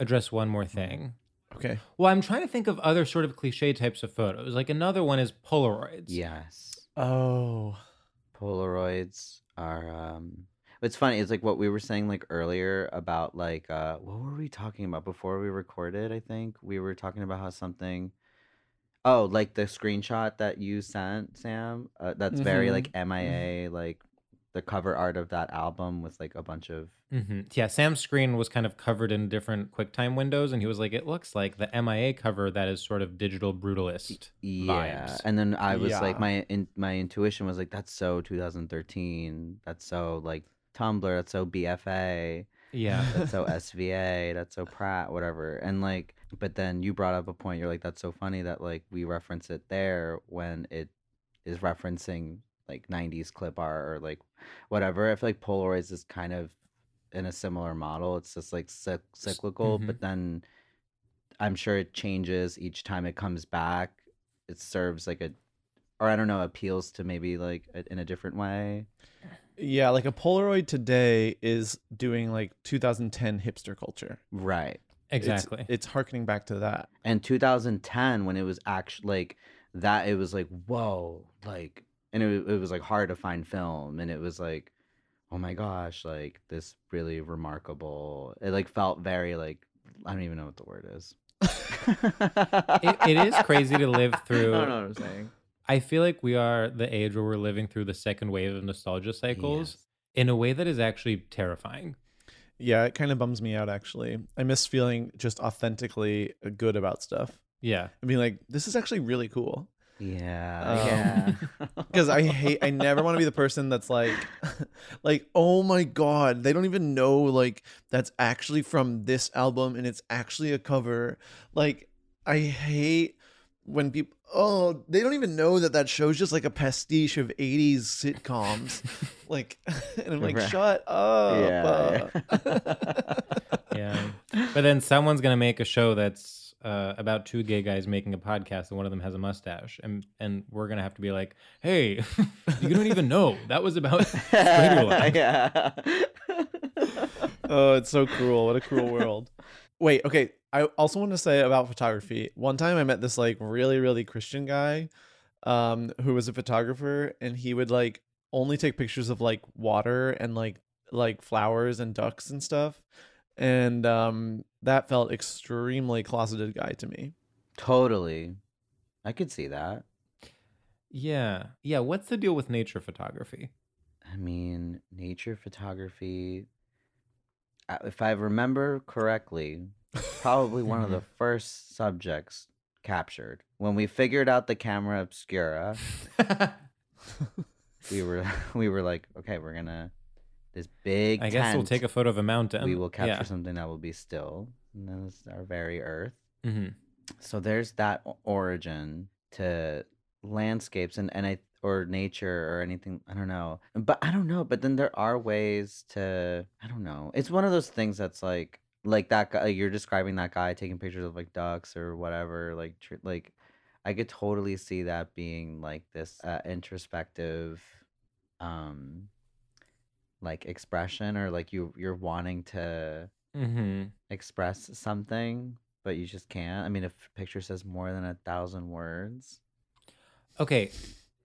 address one more thing.
Okay.
Well, I'm trying to think of other sort of cliche types of photos. Like another one is Polaroids.
yes.
Oh.
Polaroids are um it's funny, it's like what we were saying like earlier about like uh what were we talking about before we recorded, I think? We were talking about how something Oh, like the screenshot that you sent, Sam. Uh, that's very
Mhm.
like MIA, like the cover art of that album with like a bunch of
hmm Yeah, Sam's screen was kind of covered in different QuickTime windows, and he was like, "It looks like the MIA cover that is sort of digital brutalist
yeah.
vibes."
And then I was like my in, my intuition was like that's so 2013. That's so like Tumblr, that's so BFA.
yeah,
that's so [LAUGHS] SVA, that's so Pratt, whatever. And like, but then you brought up a point. You're like, that's so funny that like we reference it there when it is referencing like 90s clip art or like whatever. I feel like Polaroids is kind of in a similar model. It's just like cyc- cyclical,
mhm.
but then I'm sure it changes each time it comes back. It serves like a, or I don't know, appeals to maybe like a, in a different way.
Yeah, like a Polaroid today is doing like 2010 hipster culture.
Right.
It's-
exactly.
It's, harkening back to that.
and 2010 when it was actually like that it was like whoa like and it, it was like hard to find film and it was like oh my gosh like this really remarkable it like felt very like i don't even know what the word is
It- it is crazy to live through- [LAUGHS]
i don't know what i'm saying
I feel like we are the age where we're living through the second wave of nostalgia cycles
Yes.
in a way that is actually terrifying.
Yeah, it kind of bums me out actually. I miss feeling just authentically good about stuff
Yeah,
I mean, like, this is actually really cool.
yeah
Um,
yeah [LAUGHS] [LAUGHS]
Because I hate, I never want to be the person that's like, [LAUGHS] like, oh my god, they don't even know like that's actually from this album and it's actually a cover. Like, I hate when people, oh, they don't even know that that show's just like a pastiche of '80s sitcoms. [LAUGHS] like, [LAUGHS] and I'm like,
Right.
shut up.
yeah, [LAUGHS]
yeah. but then someone's gonna make a show that's uh, about two gay guys making a podcast, and one of them has a mustache, and and we're gonna have to be like, hey, you don't even know that was about
yeah
oh, it's so cruel. What a cruel world. Wait, okay. I also want to say about photography. One time I met this like really, really Christian guy um who was a photographer and he would like only take pictures of like water and like like flowers and ducks and stuff. And um that felt extremely closeted guy to me.
totally i could see that
Yeah. Yeah. What's the deal with nature photography?
I mean, nature photography. If I remember correctly, probably one of the first subjects captured when we figured out the camera obscura. We [LAUGHS] were [LAUGHS] we were like, okay, we're gonna this big.
I guess we'll take a photo of a mountain.
We will capture
Yeah.
something that will be still, and that is our very earth.
Mhm.
So there's that origin to landscapes and and I or nature or anything. I don't know, but I don't know. But then there are ways to. I don't know. It's one of those things that's like like that guy. You're describing that guy taking pictures of like ducks or whatever. Like tr- like. I could totally see that being like this uh, introspective, um, like expression, or like you you're wanting to
Mhm.
express something, but you just can't. I mean, if a picture says more than a thousand words,
Okay.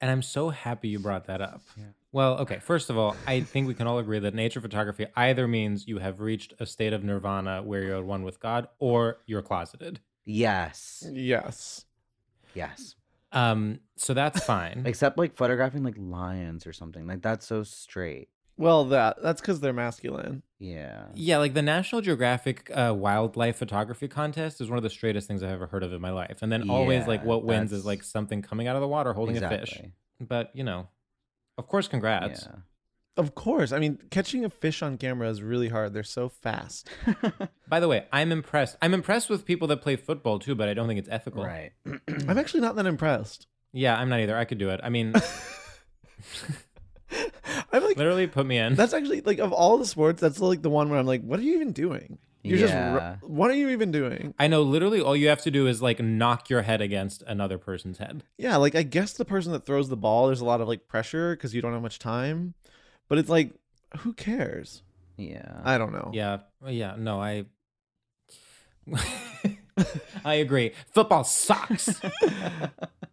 And I'm so happy you brought that up.
Yeah.
Well, okay. First of all, I think we can all agree that nature photography either means you have reached a state of nirvana where you're at one with God or you're closeted.
yes,
Yes.
yes.
Um, so that's [LAUGHS] fine.
Except like photographing like lions or something. Like that's so straight.
Well, that that's because they're masculine.
Yeah.
Yeah, like the National Geographic uh, wildlife photography contest is one of the straightest things I've ever heard of in my life. And then always like what wins is like something coming out of the water holding a fish. But you know, of course, congrats.
Yeah.
Of course. I mean, catching a fish on camera is really hard. They're so fast. [LAUGHS]
By the way, I'm impressed. I'm impressed with people that play football too, but I don't think it's ethical.
Right. [CLEARS THROAT]
I'm actually not that impressed.
Yeah, I'm not either. I could do it. I mean,
I'm [LAUGHS] like,
literally put me in.
that's actually like of all the sports, that's like the one where I'm like, what are you even doing? You're
Yeah.
just, what are you even doing?
I know literally all you have to do is like knock your head against another person's head.
Yeah, like I guess the person that throws the ball, there's a lot of like pressure because you don't have much time. But it's like, who cares?
Yeah.
I don't know.
Yeah. Yeah. No, I. [LAUGHS] I agree. Football sucks. [LAUGHS] [LAUGHS]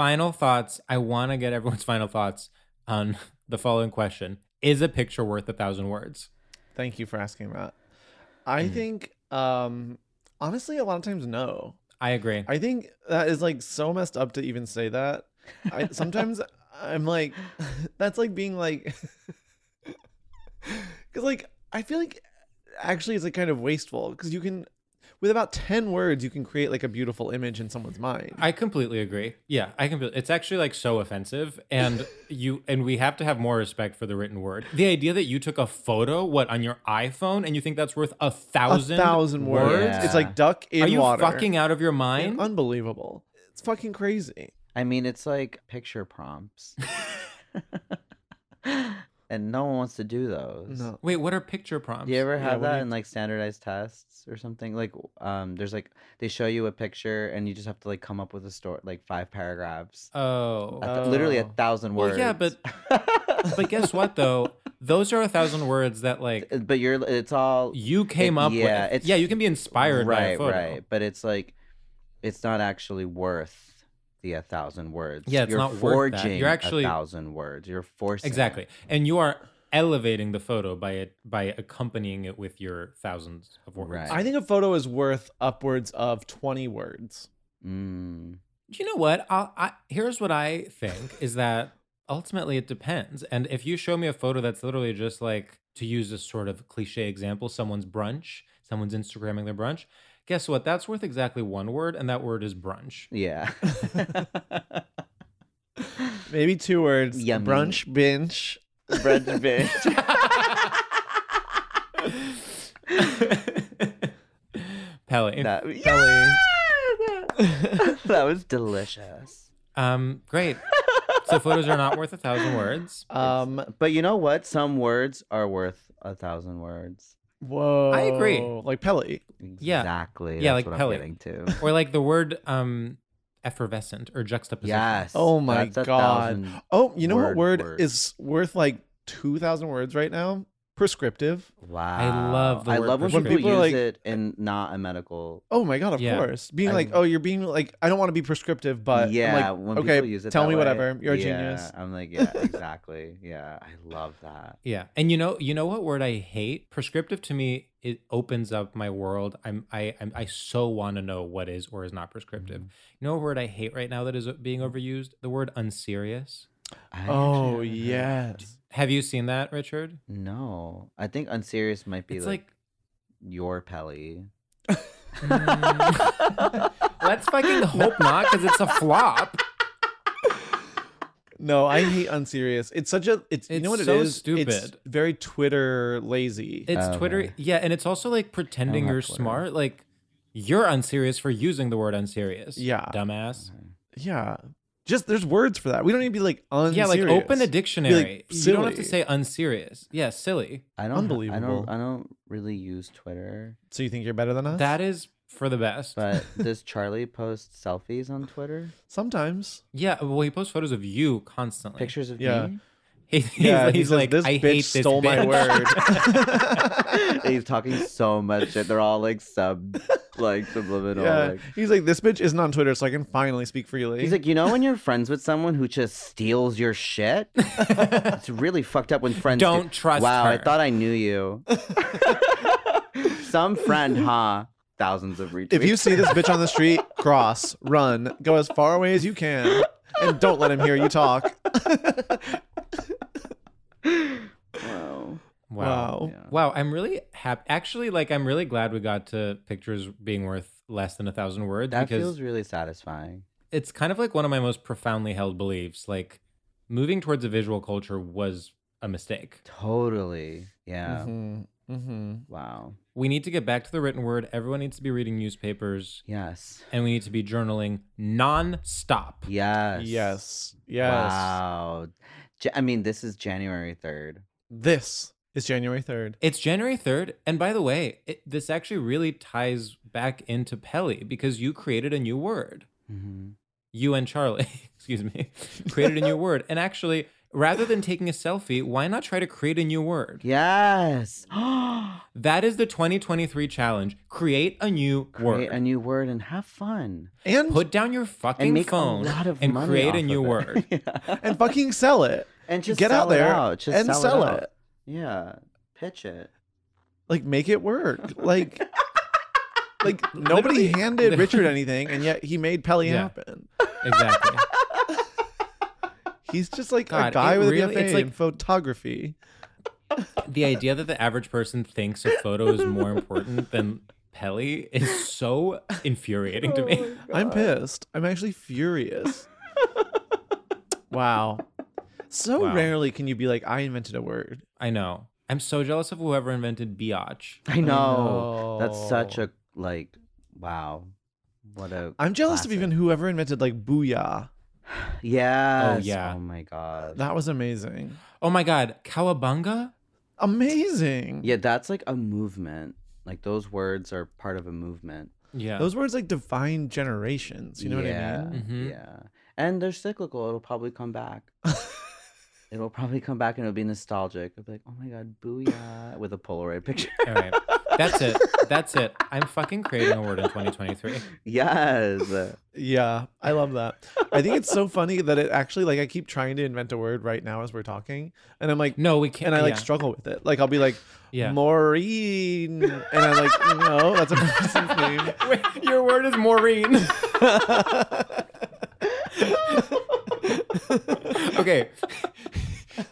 Final thoughts. I want to get everyone's [LAUGHS] final thoughts on the following question Is a picture worth a thousand words?
Thank you for asking that. I think, um, honestly, a lot of times, no.
I agree.
I think that is like so messed up to even say that. I [LAUGHS] sometimes I'm like, [LAUGHS] that's like being like, because like I feel like actually it's like kind of wasteful because you can, with about ten words, you can create like a beautiful image in someone's mind.
I completely agree. Yeah, I can. It's actually like so offensive, and [LAUGHS] you and we have to have more respect for the written word. The idea that you took a photo, what on your iPhone, and you think that's worth a thousand
a
thousand,
thousand words.
Yeah.
It's like duck in
Are you
water.
fucking out of your
And
mind?
unbelievable. It's fucking crazy.
I mean, it's like picture prompts. [LAUGHS] [LAUGHS] and no one wants to do those.
No.
Wait, what are picture prompts?
Do you ever
Yeah,
have
what do
that
you-
in like standardized tests or something? Like, um, there's like they show you a picture and you just have to like come up with a story, like five paragraphs,
Oh.
A th- literally a
Oh.
thousand
Well,
words.
yeah, but [LAUGHS] but guess what though? Those are a thousand words that like
but you're it's all
you came up
yeah,
with.
it's-
yeah, you can be inspired by a
right,
photo.
right. But it's like it's not actually worth the a thousand words.
Yeah, it's
you're
not worth that.
forging
You're actually-
a thousand words. You're forcing it.
Exactly. And you are elevating the photo by it by accompanying it with your thousands of words.
Right.
I think a photo is worth upwards of 20 words.
Mm.
You know what? I'll, I here's what I think [LAUGHS] is that ultimately it depends. And if you show me a photo that's literally just like to use this sort of cliche example, someone's brunch, someone's Instagramming their brunch. Guess what? That's worth exactly one word, and that word is brunch.
Yeah. [LAUGHS]
Maybe two words.
Yummy.
Brunch, binge.
Brunch, bitch.
Pelly.
that,
Kelly.
that was delicious.
Um, great. so photos are not worth a thousand words.
Um,
But you know what? Some words are worth a thousand words.
Whoa.
I agree.
Like Pelly.
Yeah.
Exactly.
Yeah,
That's
like
what
Pelly.
I'm getting to. [LAUGHS]
Or like the word um effervescent or juxtaposition.
Yes.
Oh my
That's
god. Oh, you know what
word
word
word.
is worth like 2,000 words right now? Prescriptive.
Wow.
I love the
I
word
love when
prescriptive.
people
People
use
like-
it in not a medical.
Oh my god, of
Yeah.
course. Being
I-
like, oh, you're being like, I don't want to be prescriptive, but I'm
yeah,
like,
when
okay,
people use it
tell
that
me
way,
whatever. You're a
yeah,
genius.
I'm like, yeah, exactly. yeah, I love that. [LAUGHS]
Yeah. And you know, you know what word I hate? Prescriptive to me, it opens up my world. I'm I I'm, I so want to know what is or is not prescriptive.
Mm-hmm.
You know what word I hate right now that is being overused? The word unserious.
I
Oh,
actually haven't heard-
yes.
Have you seen that, Richard?
No, I think unserious might be
It's
like,
like,
your Pelly.
mm, [LAUGHS] let's fucking hope not because it's a flop.
No, I hate unserious. It's such a it's, you
It's
know what it
so
is? It's
stupid.
very Twitter lazy.
It's
Okay.
Twitter. Yeah. And it's also like pretending
have
you're
Twitter.
smart. Like, you're unserious for using the word unserious.
Yeah.
Dumbass.
yeah. Just there's words for that. We don't need to be like unserious.
Yeah, like open a dictionary. you don't have to say unserious. Yeah, silly.
I don't. I don't. I don't really use Twitter.
So you think you're better than us?
That is for the best.
But [LAUGHS] does Charlie post selfies on Twitter?
Sometimes.
yeah, well, he posts photos of you constantly.
Pictures of
Yeah.
me?
He- he's,
Yeah,
he's
he says,
like,
"This
I
bitch
hate this
stole my word. [LAUGHS] [LAUGHS]
He's talking so much shit. They're all like sub, like subliminal.
yeah.
Like.
He's like, this bitch isn't on Twitter, so I can finally speak freely.
He's like, you know, when you're friends with someone who just steals your shit, [LAUGHS] it's really fucked up when friends do-
Don't trust
Wow, I thought I knew you. [LAUGHS] Some friend, huh? Thousands of retweets.
if you see this bitch on the street, cross, run, go as far away as you can, and don't let him hear you talk. [LAUGHS]
wow.
Wow.
Wow.
Yeah.
Wow, I'm really happy. Actually, like, I'm really glad we got to pictures being worth less than a thousand words
That
because
feels really satisfying.
it's kind of like one of my most profoundly held beliefs. Like, moving towards a visual culture was a mistake.
Totally. Yeah.
hmm hmm
Wow.
We need to get back to the written word. Everyone needs to be reading newspapers,
Yes.
and we need to be journaling non-stop.
Yes.
Yes. Yes.
Wow. I mean, this is January 3rd.
This is January 3rd.
It's January 3rd. And by the way, it, this actually really ties back into Pelly because you created a new word.
Mm-hmm.
You and Charlie, [LAUGHS] excuse me, created a new [LAUGHS] word. And actually, rather than taking a selfie, why not try to create a new word?
Yes. [GASPS]
That is the 2023 challenge. Create a new
Create
word.
a new word and have fun.
And
Put down your fucking
And make
phone
a lot of
and
money
create a new word. [LAUGHS]
Yeah.
and fucking sell it.
And just
get
sell
out there
it out. Just
and
sell,
sell
it. out.
it.
Yeah. Pitch it.
Like make it work. [LAUGHS] Like like [LAUGHS] nobody handed [LAUGHS] Richard anything and yet he made Pelly
Yeah.
happen.
exactly.
He's just like
God,
a guy with
really-
a
it's
BFA
like-
in photography.
The idea that the average person thinks a photo is more important than Pelly is so infuriating to me.
I'm pissed. I'm actually furious. wow. So
Wow.
rarely can you be like, I invented a word.
I know. I'm so jealous of whoever invented biatch.
I know. That's such a like wow. What a
I'm jealous of even whoever invented like booyah. [SIGHS]
Yes.
yeah.
Oh my god.
That was amazing.
Oh my God, Cowabunga?
Amazing.
Yeah, that's like a movement. Like those words are part of a movement.
Yeah.
Those words like define generations. You know
yeah,
what I mean?
Mhm.
Yeah. And they're cyclical. It'll probably come back. [LAUGHS] It'll probably come back and it'll be nostalgic. I'll be like, oh my god, booyah, with a Polaroid picture.
All right. That's it. That's it. I'm fucking creating a word in 2023.
yes.
Yeah, I love that. I think it's so funny that it actually like I keep trying to invent a word right now as we're talking, and I'm like,
No, we can't.
and I like
yeah.
struggle with it. Like I'll be like,
Yeah.
Maureen, and I'm like, no, that's a person's name. [LAUGHS]
Wait, your word is Maureen. [LAUGHS] [LAUGHS] okay.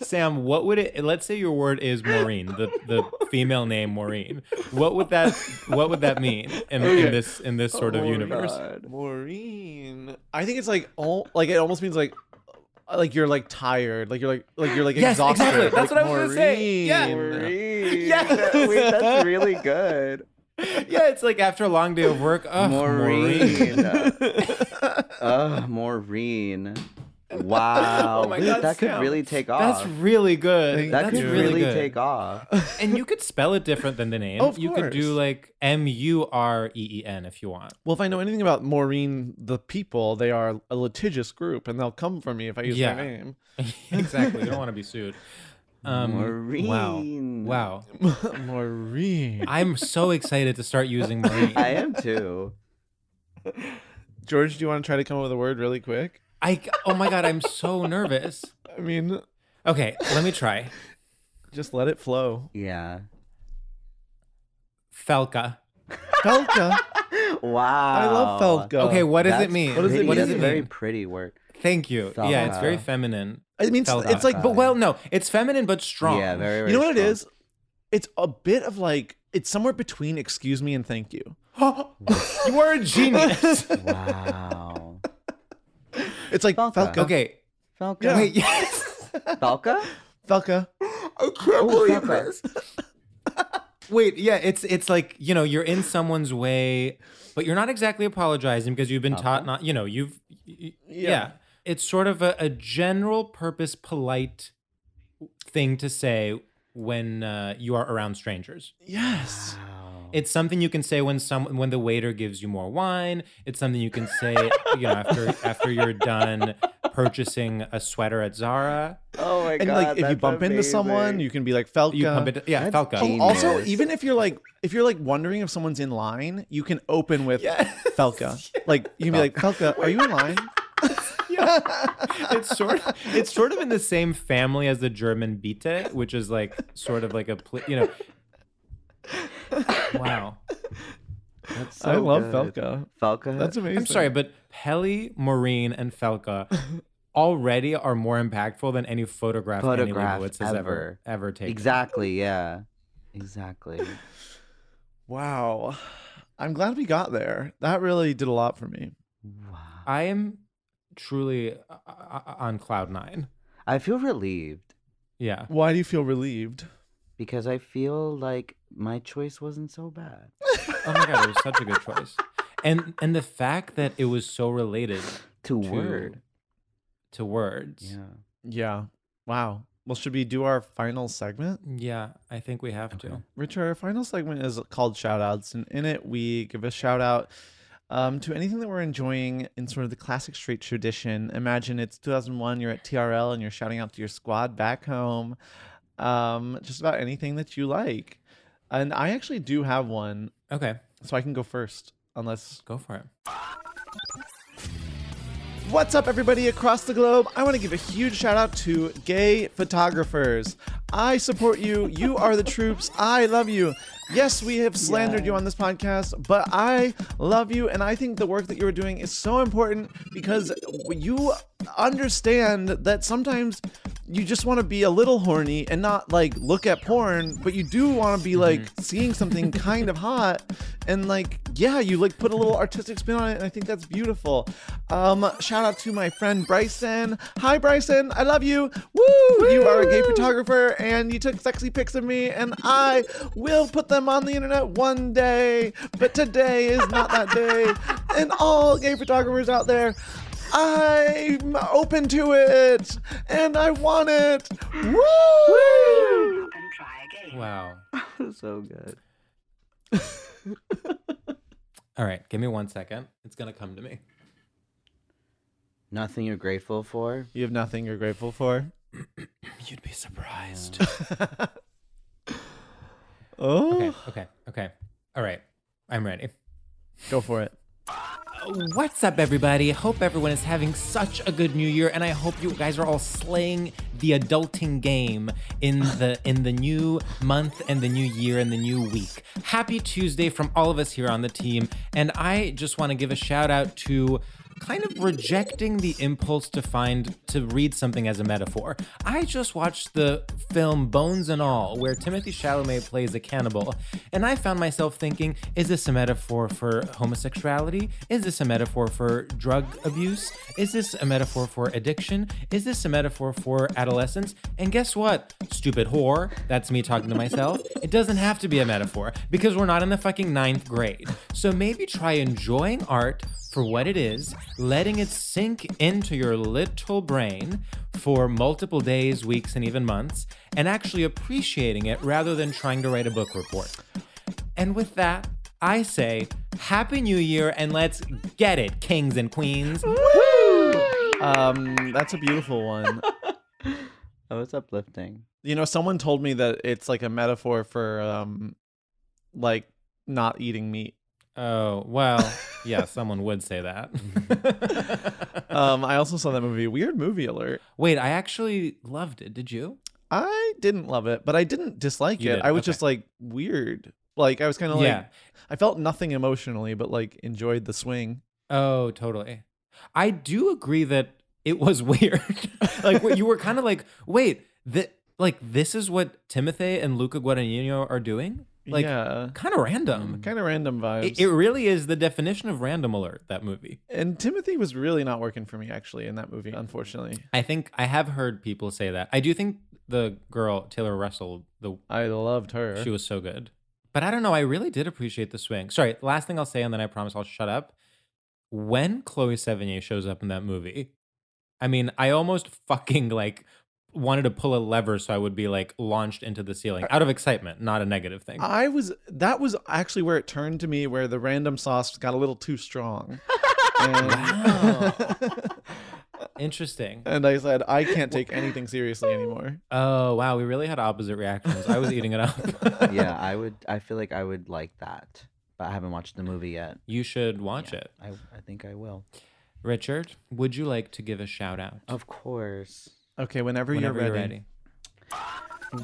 Sam, what would it let's say your word is Maureen, the, the female name Maureen. What would that what would that mean in, in this in this sort of
Oh,
universe?
God.
Maureen. I think it's like all like it almost means like like you're like tired, like you're like like you're like
Yes,
exhausted.
exactly. That's
Like,
what I was gonna say. Yeah.
Maureen.
Yes.
Wait, that's really good.
Yeah, it's like after a long day of work. Ugh,
Maureen. [LAUGHS] Ugh, Maureen. Wow. [LAUGHS]
Oh my God,
that could
Sam.
really take off.
That's really good.
that could
really,
really
good.
take off. [LAUGHS]
And you could spell it different than the name.
Of
you could do
course.
like M U R E E N if you want.
Well, if I know anything about Maureen, the people, they are a litigious group, and they'll come for me if I use
Yeah.
their name. [LAUGHS]
exactly. You don't want to be sued. Um,
Maureen.
Wow. Wow.
Maureen.
I'm so excited to start using Maureen.
I am too.
George, do you want to try to come up with a word really quick?
I oh my god, I'm so nervous. [LAUGHS]
I mean,
Okay, let me try.
just let it flow.
Yeah.
Felka.
Felka. [LAUGHS]
Wow.
I love Felka.
Okay, what does it
That's
mean?
What does it
pretty.
mean?
That's a very
mean?
pretty word.
Thank you. Yeah, it's very
Felka.
feminine.
I mean, it's,
Felka.
it's like,
but well, no, it's feminine but strong.
Yeah, very, very
you know what it
strong.
is? It's a bit of like, it's somewhere between excuse me and thank you. [GASPS]
you are a genius. [LAUGHS]
Wow.
It's like
Felka.
Felka.
okay.
Falca.
Wait, yes. [LAUGHS]
Falca?
Felka.
I can't believe this. [LAUGHS] Wait, yeah, it's it's like you know you're in someone's way, but you're not exactly apologizing because you've been taught not. You know, you've y- yeah. It's sort of a, a general purpose, polite thing to say when uh, you are around strangers.
Yes.
It's something you can say when some when the waiter gives you more wine. It's something you can say, [LAUGHS] you know, after after you're done purchasing a sweater at Zara.
Oh my
And
god.
And like, if you
that's
bump into someone, you can be like Felka.
You pump it, yeah,
That's
Falca.
Oh,
genius.
also, even if you're like, if you're like wondering if someone's in line, you can open with Felka. [LAUGHS] Like you can be like, Felka, are you in line? [LAUGHS] Yeah.
It's sort of it's sort of in the same family as the German Bitte, which is like sort of like a pl- you know. Wow.
That's
I love
good.
Felka.
Falca.
That's amazing.
I'm sorry, but Pelly, Maureen, and Felka already are more impactful than any photograph,
Photograph
Annie Leibovitz has ever
ever.
ever taken.
Exactly, yeah. Exactly.
Wow. I'm glad we got there. That really did a lot for me.
Wow.
I am truly uh, uh, on cloud nine.
I feel relieved
Yeah.
Why do you feel relieved?
because I feel like my choice wasn't so bad. [LAUGHS]
Oh my god, it was such a good choice. And and the fact that it was so related [LAUGHS]
To
to
word.
to words.
Yeah.
Yeah. Wow. Well, should we do our final segment?
Yeah, I think we have to.
Richard, our final segment is called shoutouts, and in it we give a shout out um, to anything that we're enjoying in sort of the classic street tradition. Imagine it's 2001, you're at TRL and you're shouting out to your squad back home, um, just about anything that you like. And I actually do have one,
Okay,
so I can go first, unless
go for it.
What's up, everybody across the globe? I want to give a huge shout out to gay photographers. I support you. You are the troops. I love you. Yes, we have slandered you on this podcast, but I love you. And I think the work that you're doing is so important because you understand that sometimes you just want to be a little horny and not like look at porn, but you do want to be like seeing something kind of hot and like yeah, you like put a little artistic spin on it, and I think that's beautiful. Um, shout out to my friend Bryson. Hi Bryson, I love you. Woo! You are a gay photographer, and you took sexy pics of me, and I will put them on the internet one day. But today is not that day. And all gay photographers out there, I'm open to it and I want it. Woo!
Wow. [LAUGHS]
so good. [LAUGHS]
All right, give me one second. It's gonna come to me.
Nothing you're grateful for?
You have nothing you're grateful for? [CLEARS THROAT]
You'd be surprised. [LAUGHS]
Oh,
Okay, okay, okay. All right, I'm ready.
go for it.
What's up, everybody? Hope everyone is having such a good new year, and I hope you guys are all slaying the adulting game in the in the new month and the new year and the new week. Happy Tuesday from all of us here on the team, and I just want to give a shout out to kind of rejecting the impulse to find to read something as a metaphor. I just watched the film Bones and All, where Timothée Chalamet plays a cannibal, and I found myself thinking, is this a metaphor for homosexuality? Is this a metaphor for drug abuse? Is this a metaphor for addiction? Is this a metaphor for adolescence? And guess what? Stupid whore, that's me talking to myself. It doesn't have to be a metaphor because we're not in the fucking ninth grade. So maybe try enjoying art for what it is, letting it sink into your little brain for multiple days, weeks, and even months, and actually appreciating it rather than trying to write a book report. And with that, I say, Happy New Year and let's get it, kings and queens.
Um, that's a beautiful one. [LAUGHS]
Oh, it's uplifting.
You know, someone told me that it's like a metaphor for um like not eating meat.
Oh, well, yeah, someone would say that. [LAUGHS]
Um, I also saw that movie. Weird movie alert.
Wait, I actually loved it. Did you?
I didn't love it, but I didn't dislike
You
it.
did,
I was
okay.
just like weird. Like I was kind of like I felt nothing emotionally, but like enjoyed the swing.
Oh, totally. I do agree that it was [LAUGHS] weird. like what you were kind of like, wait, that like this is what Timothée and Luca Guadagnino are doing? Like
yeah,
kind of random.
Mm, kind of random vibes.
It, it really is the definition of random alert that movie.
and Timothée was really not working for me actually in that movie, unfortunately.
I think I have heard people say that. I do think the girl Taylor Russell, the
I loved her.
she was so good. But I don't know, I really did appreciate the swing. Sorry, last thing I'll say and then I promise I'll shut up. When Chloe Sevigny shows up in that movie, I mean, I almost fucking like wanted to pull a lever so I would be like launched into the ceiling out of excitement, not a negative thing.
I was that was actually where it turned to me where the random sauce got a little too strong. [LAUGHS] and, [LAUGHS]
Interesting.
and I said, I can't take anything seriously anymore.
Oh, wow, we really had opposite reactions. I was eating it up. [LAUGHS]
yeah, I would. I feel like I would like that, but I haven't watched the movie yet.
You should watch
Yeah,
it.
I, I think I will.
Richard, would you like to give a shout out?
Of course.
Okay, whenever,
Whenever
you're ready.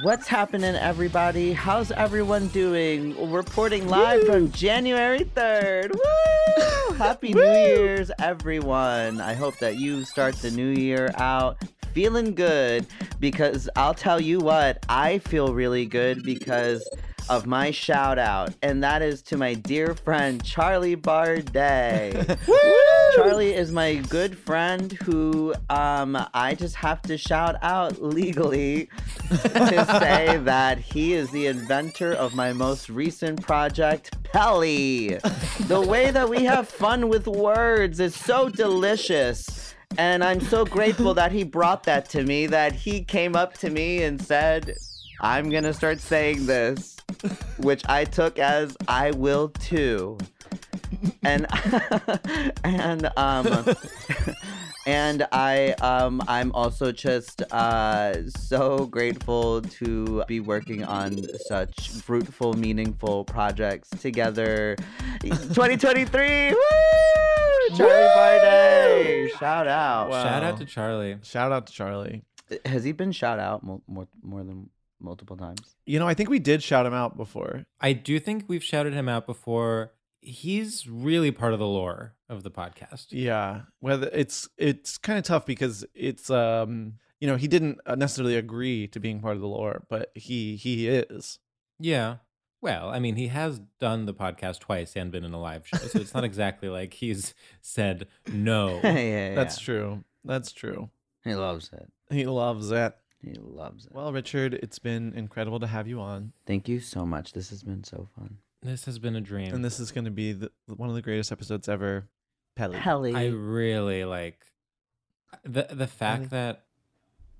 What's happening, everybody? How's everyone doing? Reporting live from January 3rd. [LAUGHS] Woo! Happy New Year's, everyone. I hope that you start the new year out feeling good because I'll tell you what, I feel really good because of my shout out, and that is to my dear friend Charlie Bardet. [LAUGHS] Charlie is my good friend who um, I just have to shout out legally to say [LAUGHS] that he is the inventor of my most recent project, Pelly. The way that we have fun with words is so delicious. And I'm so grateful that he brought that to me, that he came up to me and said, I'm to start saying this, which I took as I will too and [LAUGHS] and um [LAUGHS] and I um I'm also just uh so grateful to be working on such fruitful, meaningful projects together. 2023, woo! Charlie Bardet, shout out.
Wow.
Shout out to Charlie.
Shout out to Charlie.
Has he been shout out more more, more than multiple times?
You know, I think we did shout him out before.
I do think we've shouted him out before. He's really part of the lore of the podcast.
Yeah, whether it's it's kind of tough because it's um you know he didn't uh, necessarily agree to being part of the lore, but he he is.
Yeah. Well, I mean, he has done the podcast twice and been in a live show, so it's not [LAUGHS] exactly like he's said no. [LAUGHS]
yeah, yeah,
That's
yeah.
true. That's true.
He loves it.
He loves it.
He loves it.
Well, Richard, it's been incredible to have you on,
Thank you so much. This has been so fun.
This has been a dream.
and this is going to be the, one of the greatest episodes ever. Pelly.
Pelly.
I really like The the fact that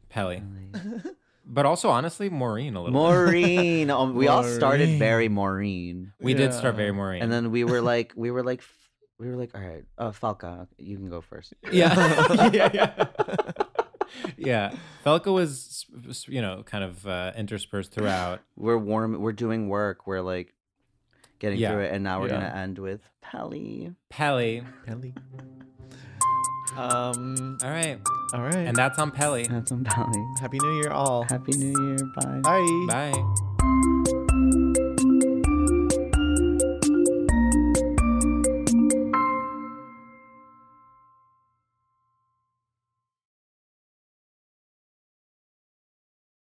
Pelly, [LAUGHS] but also honestly Maureen a little. bit.
Maureen. Oh, we all started
Maureen.
very Maureen.
We did start
Yeah.
very Maureen,
And then we were like, we were like, we were like, all right, uh, Falca, you can go first.
yeah, [LAUGHS] yeah, yeah. [LAUGHS] yeah. Falco was, you know, kind of uh, interspersed throughout.
We're warm. We're doing work. We're like getting
Yeah.
through it, and now we're
Yeah.
gonna end with Pelly.
Pelly.
Pelly. Um.
All right,
All right.
and that's on Pelly.
That's on Pelly.
Happy New Year, all.
Happy New Year. Bye.
Bye.
Bye.